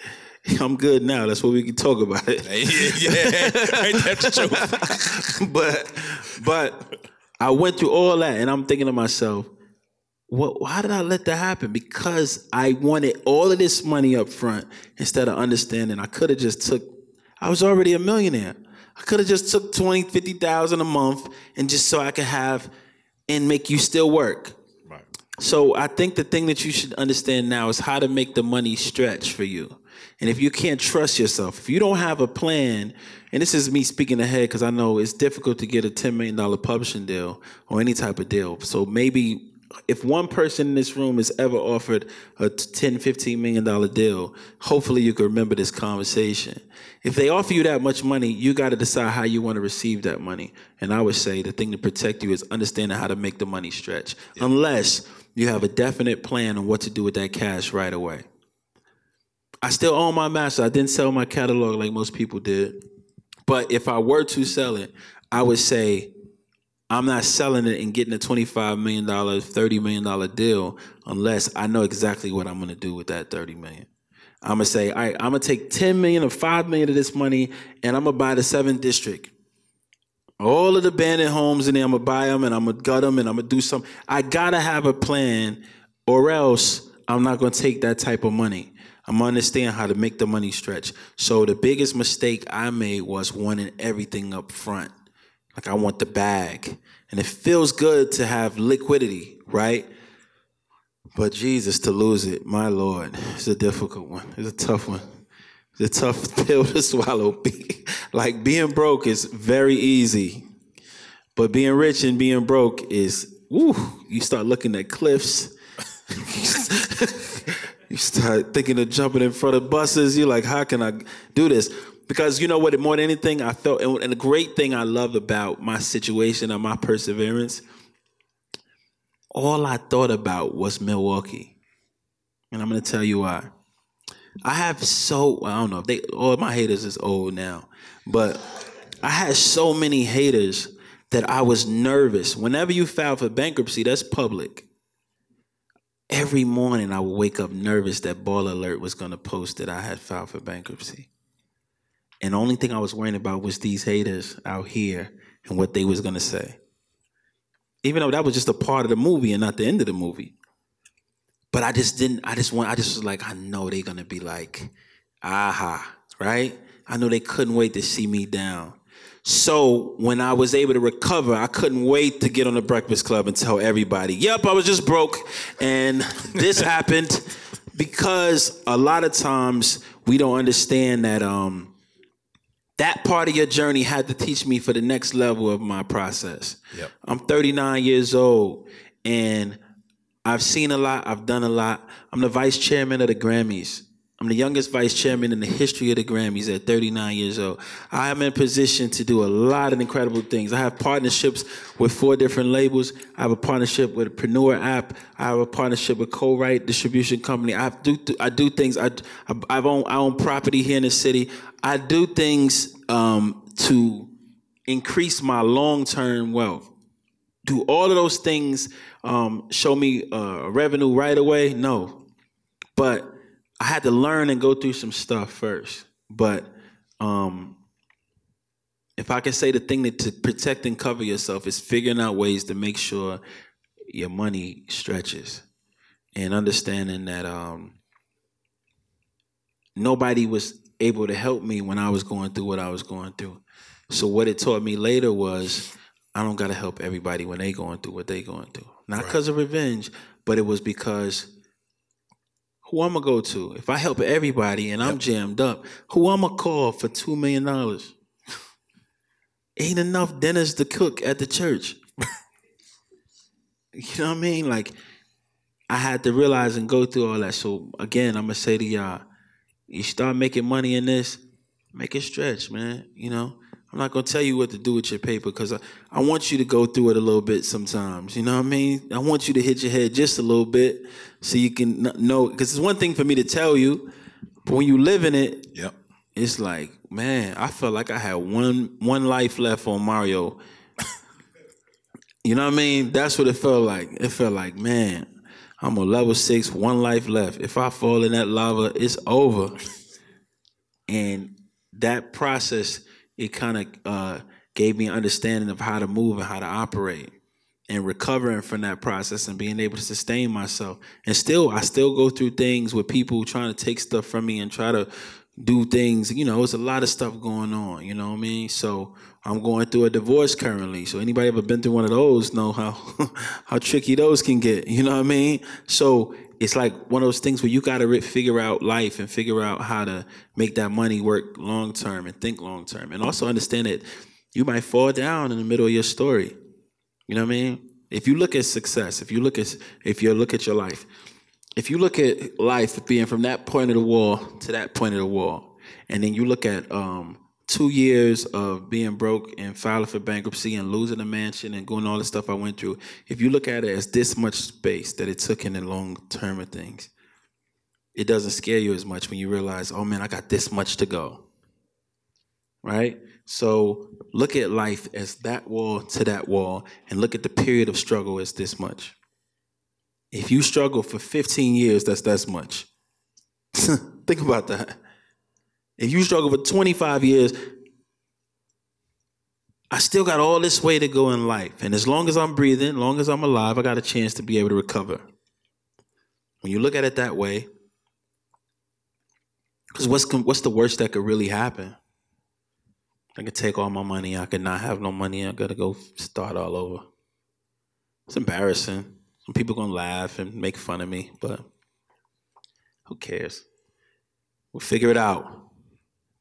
I'm good now. That's what we can talk about it. yeah, yeah. ain't that the truth <laughs> but but I went through all that, and I'm thinking to myself, what? Why did I let that happen? Because I wanted all of this money up front instead of understanding. I could have just took. I was already a millionaire. I could have just took 20, 50,000 a month and just so I could have and make you still work. right So I think the thing that you should understand now is how to make the money stretch for you. And if you can't trust yourself, if you don't have a plan, and this is me speaking ahead because I know it's difficult to get a $10 million publishing deal or any type of deal. So maybe if one person in this room has ever offered a 10, 15 million dollar deal, hopefully you can remember this conversation. If they offer you that much money, you got to decide how you want to receive that money. And I would say the thing to protect you is understanding how to make the money stretch, unless you have a definite plan on what to do with that cash right away. I still own my master. I didn't sell my catalog like most people did. But if I were to sell it, I would say I'm not selling it and getting a $25 million, $30 million deal unless I know exactly what I'm gonna do with that 30 million. I'm gonna say, all right, I'm gonna take 10 million or 5 million of this money and I'm gonna buy the seventh district. All of the abandoned homes in there, I'm gonna buy them and I'm gonna gut them and I'm gonna do something. I gotta have a plan or else I'm not gonna take that type of money. I'm understand how to make the money stretch. So the biggest mistake I made was wanting everything up front. Like I want the bag. And it feels good to have liquidity, right? But Jesus, to lose it, my Lord, it's a difficult one. It's a tough one. It's a tough <laughs> pill to swallow. <laughs> like being broke is very easy, but being rich and being broke is, woo, you start looking at cliffs. <laughs> you start thinking of jumping in front of buses. You're like, how can I do this? Because you know what? More than anything, I felt, and the great thing I love about my situation and my perseverance, all I thought about was Milwaukee. And I'm going to tell you why. I have so, I don't know, they, all my haters is old now, but I had so many haters that I was nervous. Whenever you file for bankruptcy, that's public. Every morning I would wake up nervous that Ball Alert was going to post that I had filed for bankruptcy. And the only thing I was worrying about was these haters out here and what they was gonna say. Even though that was just a part of the movie and not the end of the movie. But I just didn't, I just want, I just was like, I know they're gonna be like, aha, right? I know they couldn't wait to see me down. So when I was able to recover, I couldn't wait to get on the Breakfast Club and tell everybody, yep, I was just broke and this <laughs> happened because a lot of times we don't understand that um that part of your journey had to teach me for the next level of my process. Yep. I'm 39 years old and I've seen a lot, I've done a lot. I'm the vice chairman of the Grammys. I'm the youngest vice chairman in the history of the Grammys at 39 years old. I am in position to do a lot of incredible things. I have partnerships with four different labels. I have a partnership with a Preneur app. I have a partnership with Co-Write Distribution Company. I do I do things. I I own I own property here in the city. I do things um, to increase my long term wealth. Do all of those things um, show me uh, revenue right away? No, but I had to learn and go through some stuff first. But um, if I can say the thing that to protect and cover yourself is figuring out ways to make sure your money stretches and understanding that um, nobody was able to help me when I was going through what I was going through. So what it taught me later was I don't gotta help everybody when they going through what they going through. Not because right. of revenge, but it was because who I'm gonna go to? If I help everybody and I'm jammed up, who I'm gonna call for two million dollars? Ain't enough dinners to cook at the church. <laughs> you know what I mean? Like I had to realize and go through all that. So again, I'm gonna say to y'all, you start making money in this, make it stretch, man. You know, I'm not gonna tell you what to do with your paper because I, I want you to go through it a little bit sometimes. You know what I mean? I want you to hit your head just a little bit so you can know. Because it's one thing for me to tell you, but when you live in it, yep. it's like, man, I felt like I had one one life left on Mario. you know what I mean? That's what it felt like. It felt like, man, I'm on level six, one life left. If I fall in that lava, it's over. and that process, it kind of uh, gave me an understanding of how to move and how to operate and recovering from that process and being able to sustain myself. And still, I still go through things with people trying to take stuff from me and try to do things. You know, it's a lot of stuff going on. You know what I mean? So I'm going through a divorce currently. So anybody ever been through one of those know how <laughs> how tricky those can get. You know what I mean? So it's like one of those things where you got to figure out life and figure out how to make that money work long term and think long term, and also understand that you might fall down in the middle of your story. You know what I mean? If you look at success, if you look at if you look at your life, if you look at life being from that point of the wall to that point of the wall, and then you look at um, two years of being broke and filing for bankruptcy and losing a mansion and going all the stuff I went through, if you look at it as this much space that it took in the long term of things, it doesn't scare you as much when you realize, oh man, I got this much to go. right? So look at life as that wall to that wall, and look at the period of struggle as this much. If you struggle for 15 years, that's that's much. <laughs> Think about that. If you struggle for 25 years, I still got all this way to go in life. And as long as I'm breathing, as long as I'm alive, I got a chance to be able to recover. When you look at it that way, because what's, what's the worst that could really happen? I could take all my money. I could not have no money. I got to go start all over. It's embarrassing. Some people gonna laugh and make fun of me, but who cares? We'll figure it out.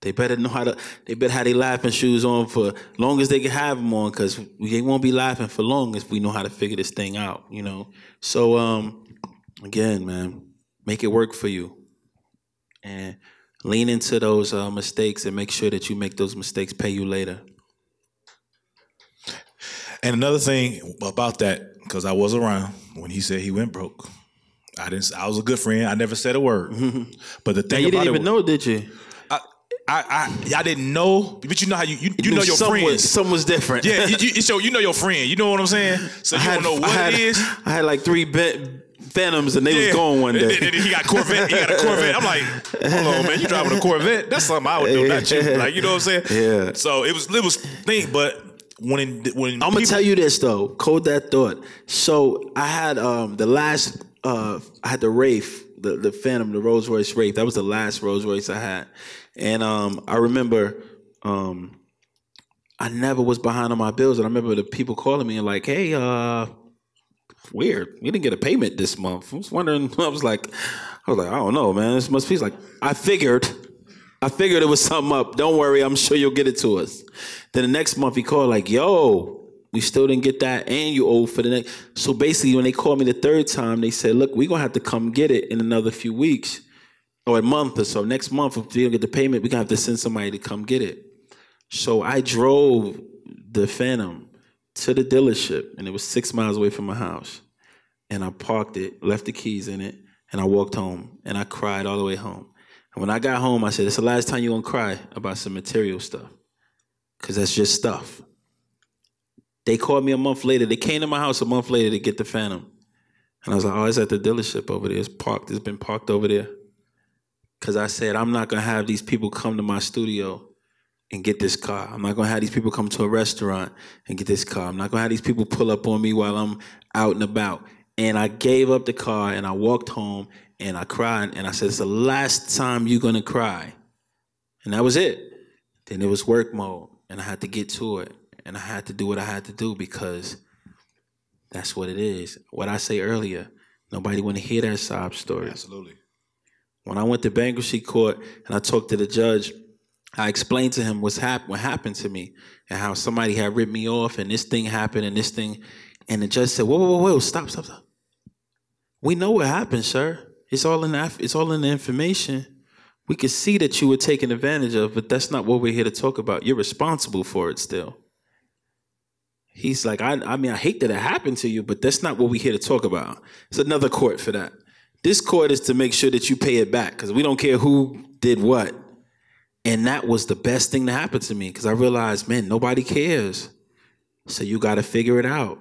They better know how to. They better have their laughing shoes on for as long as they can have them on, because we won't be laughing for long if we know how to figure this thing out. You know. So um, again, man, make it work for you, and lean into those uh, mistakes and make sure that you make those mistakes pay you later. And another thing about that, because I was around when he said he went broke. I didn't. I was a good friend. I never said a word. But the Now, thing you about didn't even know, did you? I, I, I, didn't know. But you know how you you, you know your some friends. Was, some was different. yeah, you, you, so you know your friend. You know what I'm saying. So you had, don't know what had, it is. I had like three be- Phantoms and they was Yeah. gone one day. and- and he got Corvette. He got a Corvette. I'm like, hold on, man. You driving a Corvette? That's something I would do, not you. <laughs> Like, you know what I'm saying? Yeah. So it was it was thing, but when it, when I'm gonna tell you this though. Code that thought. So I had um the last uh I had the Wraith, the the Phantom, the Rolls Royce Wraith. That was the last Rolls Royce I had, and um I remember um I never was behind on my bills, and I remember the people calling me and like, hey, uh. Weird. We didn't get a payment this month. I was wondering. <laughs> I was like, I was like, I don't know, man. This must be like. I figured, I figured it was something up. Don't worry, I'm sure you'll get it to us. Then the next month he called like, yo, we still didn't get that, and you owe for the next. So basically, when they called me the third time, they said, look, we're gonna have to come get it in another few weeks or a month or so. Next month, if we don't get the payment, we're gonna have to send somebody to come get it. So I drove the Phantom to the dealership, and it was six miles away from my house. And I parked it, left the keys in it, and I walked home, and I cried all the way home. And when I got home, I said, "It's the last time you're gonna cry about some material stuff, because that's just stuff." They called me a month later. They came to my house a month later to get the Phantom, and I was like, "Oh, it's at the dealership over there. It's parked. It's been parked over there." Because I said, "I'm not gonna have these people come to my studio." and get this car. I'm not gonna have these people come to a restaurant and get this car. I'm not gonna have these people pull up on me while I'm out and about. And I gave up the car and I walked home and I cried and I said, It's the last time you're gonna cry. And that was it. Then it was work mode and I had to get to it. And I had to do what I had to do because that's what it is. What I say earlier, nobody wanna hear that sob story. Absolutely. When I went to bankruptcy court and I talked to the judge, I explained to him what's hap- what happened to me and how somebody had ripped me off and this thing happened and this thing. And the judge said, whoa, whoa, whoa, whoa, stop, stop, stop. We know what happened, sir. It's all in the, it's all in the information. We can see that you were taken advantage of, but that's not what we're here to talk about. You're responsible for it still. He's like, I, I mean, I hate that it happened to you, but that's not what we're here to talk about. It's another court for that. This court is to make sure that you pay it back because we don't care who did what. And that was the best thing to happen to me because I realized, man, nobody cares. So you got to figure it out.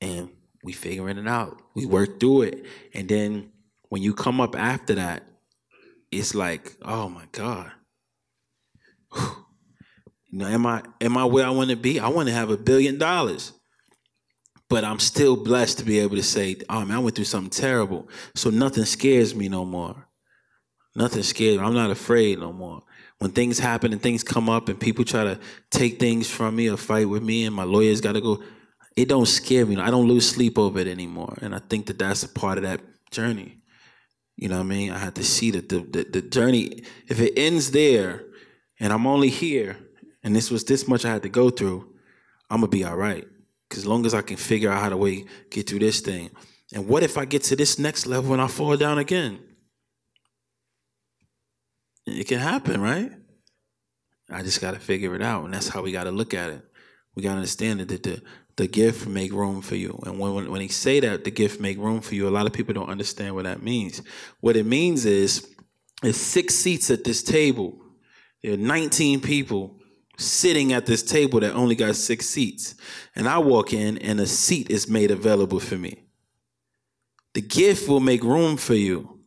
And we figuring it out. We work through it. And then when you come up after that, it's like, oh my God. You know, am I am I where I want to be? I want to have a billion dollars. But I'm still blessed to be able to say, oh man, I went through something terrible. So nothing scares me no more. Nothing scares me. I'm not afraid no more. When things happen and things come up and people try to take things from me or fight with me and my lawyers got to go, it don't scare me. I don't lose sleep over it anymore. And I think that that's a part of that journey. You know what I mean? I had to see that the, the, the journey, if it ends there and I'm only here and this was this much I had to go through, I'm going to be all right. Because as long as I can figure out how to way, get through this thing. And what if I get to this next level and I fall down again? It can happen, right? I just got to figure it out, and that's how we got to look at it. We got to understand that the the gift make room for you, and when, when when he say that the gift make room for you, a lot of people don't understand what that means. What it means is, there's six seats at this table, There are 19 people sitting at this table that only got six seats. And I walk in and a seat is made available for me. The gift will make room for you.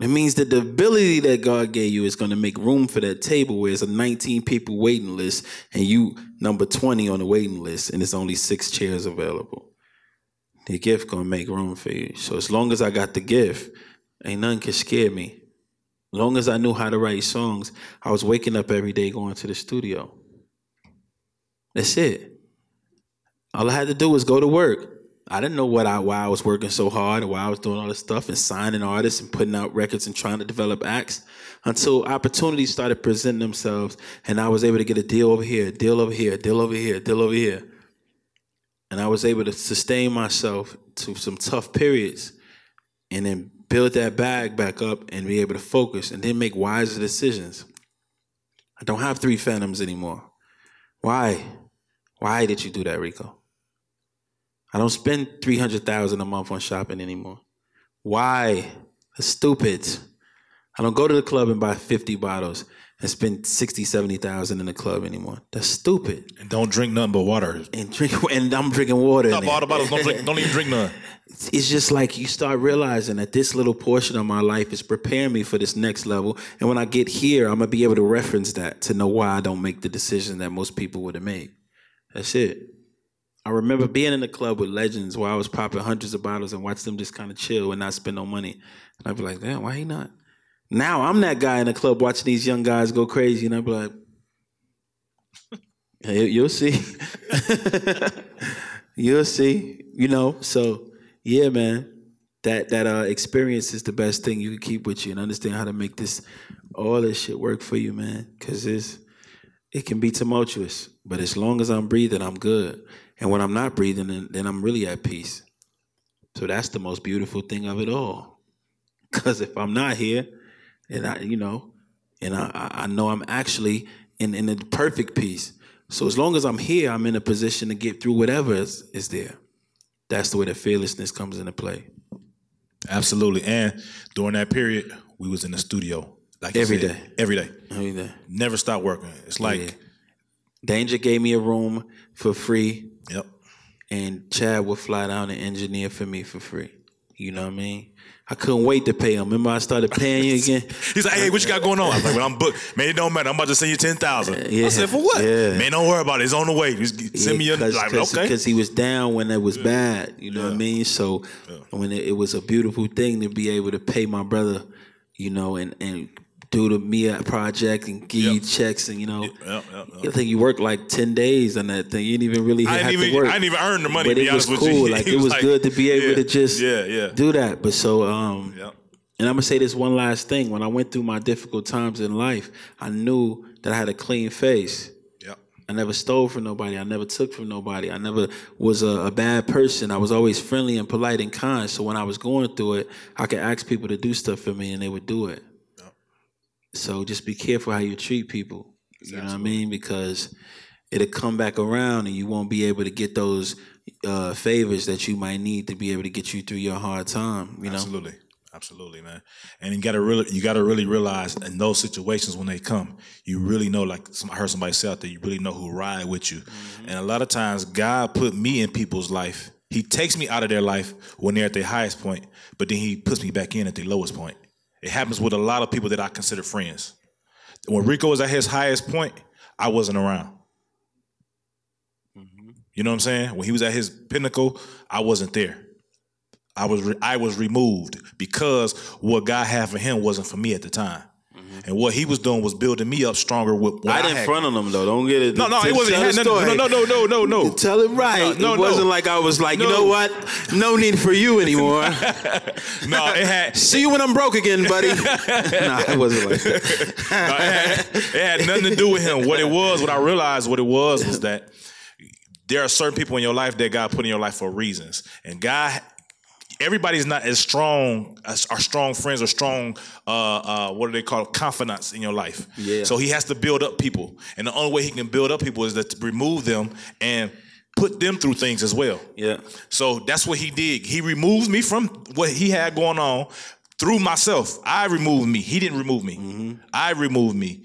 It means that the ability that God gave you is going to make room for that table where it's a 19 people waiting list and you number 20 on the waiting list and it's only six chairs available. The gift going to make room for you. So as long as I got the gift, ain't nothing can scare me. Long as I knew how to write songs, I was waking up every day going to the studio. That's it. All I had to do was go to work. I didn't know what I why I was working so hard and why I was doing all this stuff and signing artists and putting out records and trying to develop acts until opportunities started presenting themselves and I was able to get a deal over here, a deal over here, a deal over here, a deal over here. And I was able to sustain myself to some tough periods and then build that bag back up and be able to focus and then make wiser decisions. I don't have three phantoms anymore. Why? Why did you do that, Rico? I don't spend three hundred thousand a month on shopping anymore. Why? That's stupid. I don't go to the club and buy fifty bottles and spend 60, 70,000 in the club anymore. That's stupid. And don't drink nothing but water. And drink <laughs> and I'm drinking water. Stop all the bottles. Don't drink. Don't even drink none. <laughs> It's just like you start realizing that this little portion of my life is preparing me for this next level. And when I get here, I'm gonna be able to reference that to know why I don't make the decision that most people would have made. That's it. I remember being in the club with legends where I was popping hundreds of bottles and watch them just kind of chill and not spend no money. And I'd be like, damn, why he not? Now I'm that guy in the club watching these young guys go crazy, and I'm like, <laughs> hey, you'll see. <laughs> you'll see. You know, so yeah, man. That that uh, experience is the best thing you can keep with you and understand how to make this all this shit work for you, man. Cause it's it can be tumultuous, but as long as I'm breathing, I'm good. And when I'm not breathing, then, then I'm really at peace. So that's the most beautiful thing of it all. Because if I'm not here, and I, you know, and I, I know I'm actually in, in a perfect peace. So as long as I'm here, I'm in a position to get through whatever is, is there. That's the way the fearlessness comes into play. Absolutely. And during that period, we was in the studio. Like Every said, day. Every day. Every day. Never stop working. It's like, Yeah. Danger gave me a room for free, yep. and Chad would fly down and engineer for me for free. You know what I mean? I couldn't wait to pay him. Remember, I started paying you again. <laughs> He's like, hey, what you got going on? I was like, well, I'm booked. Man, it don't matter. I'm about to send you 10000 Yeah. I said, for what? Yeah. Man, don't worry about it. It's on the way. Just send me your, like, okay. because he was down when it was bad. You know what I mean? So when it, it was a beautiful thing to be able to pay my brother, you know, and and do the Mia project and give you Yep. checks and you know. Yep, yep, I think you worked like ten days on that thing. You didn't even really I have to work. I didn't even earn the money, But to be it was with cool. you. <laughs> Like it was like, good to be able yeah, to just yeah, yeah. do that. But so um, and I'm gonna say this one last thing. When I went through my difficult times in life, I knew that I had a clean face. I never stole from nobody. I never took from nobody. I never was a, a bad person. I was always friendly and polite and kind. So when I was going through it, I could ask people to do stuff for me and they would do it. So just be careful how you treat people. You know what I mean? Because it'll come back around and you won't be able to get those uh, favors that you might need to be able to get you through your hard time. You know? Absolutely. Absolutely, man. And you gotta really you gotta really realize in those situations when they come, you really know, like some, I heard somebody say out there, you really know who ride with you. Mm-hmm. And a lot of times God put me in people's life. He takes me out of their life when they're at their highest point, but then he puts me back in at their lowest point. It happens with a lot of people that I consider friends. When Rico was at his highest point, I wasn't around. Mm-hmm. You know what I'm saying? When he was at his pinnacle, I wasn't there. I was re- I was removed because what God had for him wasn't for me at the time, Mm-hmm. and what he was doing was building me up stronger with what I I, didn't had. front on them though. Don't get it. no, no, it wasn't. had nothing, story. no, no, no, no, no, no. Tell it right. No, it wasn't no. like I was like, you know what? No need for you anymore. <laughs> No, it had. See you when I'm broke again, buddy. <laughs> nah, it wasn't like that. <laughs> No, it, had, it had nothing to do with him. What it was, what I realized, what it was, was that there are certain people in your life that God put in your life for reasons, and God. Everybody's not as strong as our strong friends or strong uh, uh, what do they call it? confidants in your life. Yeah. So he has to build up people, and the only way he can build up people is to remove them and put them through things as well. Yeah. So that's what he did. He removed me from what he had going on through myself. I removed me. He didn't remove me. I removed me.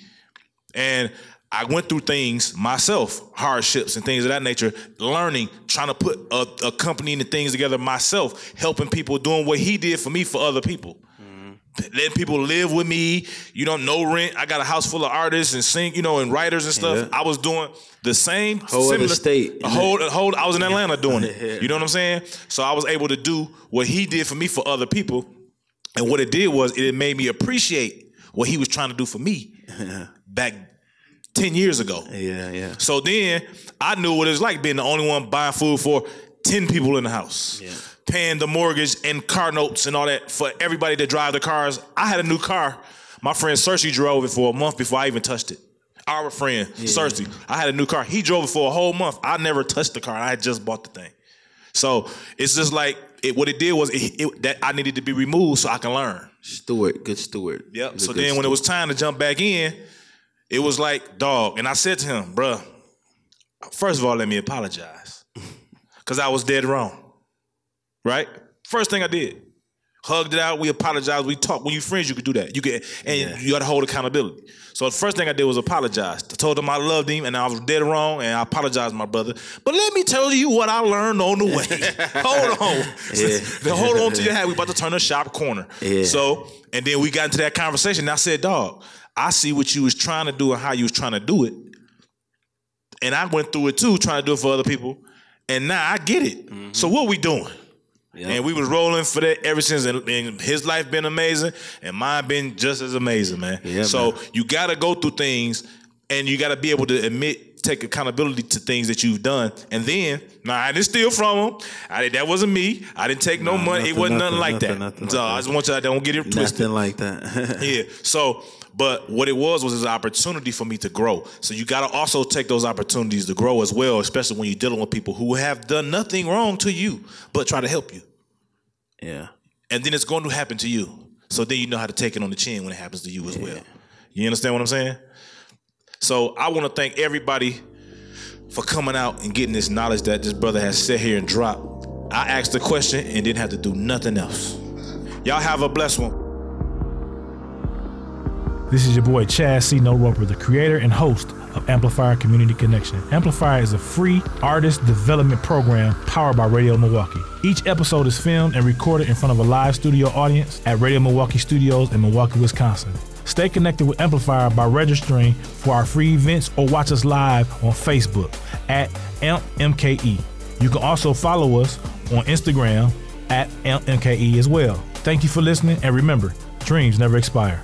And I went through things myself, hardships and things of that nature, learning, trying to put a, a company and things together myself, helping people, doing what he did for me for other people. Mm-hmm. Letting people live with me, you know, no rent. I got a house full of artists and sing, you know, and writers and stuff. Yeah. I was doing the same whole similar, state. A whole, a whole. I was in Atlanta doing it. <laughs> You know what I'm saying? So I was able to do what he did for me for other people, and what it did was it made me appreciate what he was trying to do for me <laughs> back 10 years ago. Yeah, yeah. So then I knew what it was like being the only one buying food for 10 people in the house. Yeah. Paying the mortgage and car notes and all that for everybody to drive the cars. I had a new car. My friend Cersei drove it for a month before I even touched it. Our friend, yeah. Cersei. I had a new car. He drove it for a whole month. I never touched the car. I had just bought the thing. So it's just like it, what it did was it, it, that I needed to be removed so I can learn. Steward, good steward. Yep. So then steward. when it was time to jump back in, it was like, dog. And I said to him, bruh, first of all, let me apologize. <laughs> Because I was dead wrong. Right? First thing I did. Hugged it out, we apologized, we talked. When you friends, you could do that. You can and yeah. you gotta hold accountability. So the first thing I did was apologize. I told him I loved him and I was dead wrong, and I apologized, my brother. But let me tell you what I learned on the way. <laughs> hold on. Yeah. <laughs> hold on to your hat. We about to turn a sharp corner. Yeah. So, and then we got into that conversation. And I said, dog, I see what you was trying to do and how you was trying to do it. And I went through it too, trying to do it for other people. And now I get it. Mm-hmm. So what we doing? Yep. And we was rolling for that ever since. And, and, his life been amazing, and mine been just as amazing, man. Yeah, so man. you got to go through things, and you got to be able to admit, take accountability to things that you've done, and then, nah, I didn't steal from him. I that wasn't me. I didn't take no nah, money. Nothing, it wasn't nothing, nothing like nothing, that. So like I just want you to don't get it twisted. Nothing like that. <laughs> yeah. So but what it was was an opportunity for me to grow. So you got to also take those opportunities to grow as well, especially when you're dealing with people who have done nothing wrong to you, but try to help you. Yeah. And then it's going to happen to you. So then you know how to take it on the chin when it happens to you as yeah. well. You understand what I'm saying? So I want to thank everybody for coming out and getting this knowledge that this brother has set here and dropped. I asked the question and didn't have to do nothing else. Y'all have a blessed one. This is your boy Chad C. No Roper, the creator and host of Amplifier Community Connection. Amplifier is a free artist development program powered by Radio Milwaukee. Each episode is filmed and recorded in front of a live studio audience at Radio Milwaukee Studios in Milwaukee, Wisconsin. Stay connected with Amplifier by registering for our free events or watch us live on Facebook at AmpMKE. You can also follow us on Instagram at AmpMKE as well. Thank you for listening, and remember, dreams never expire.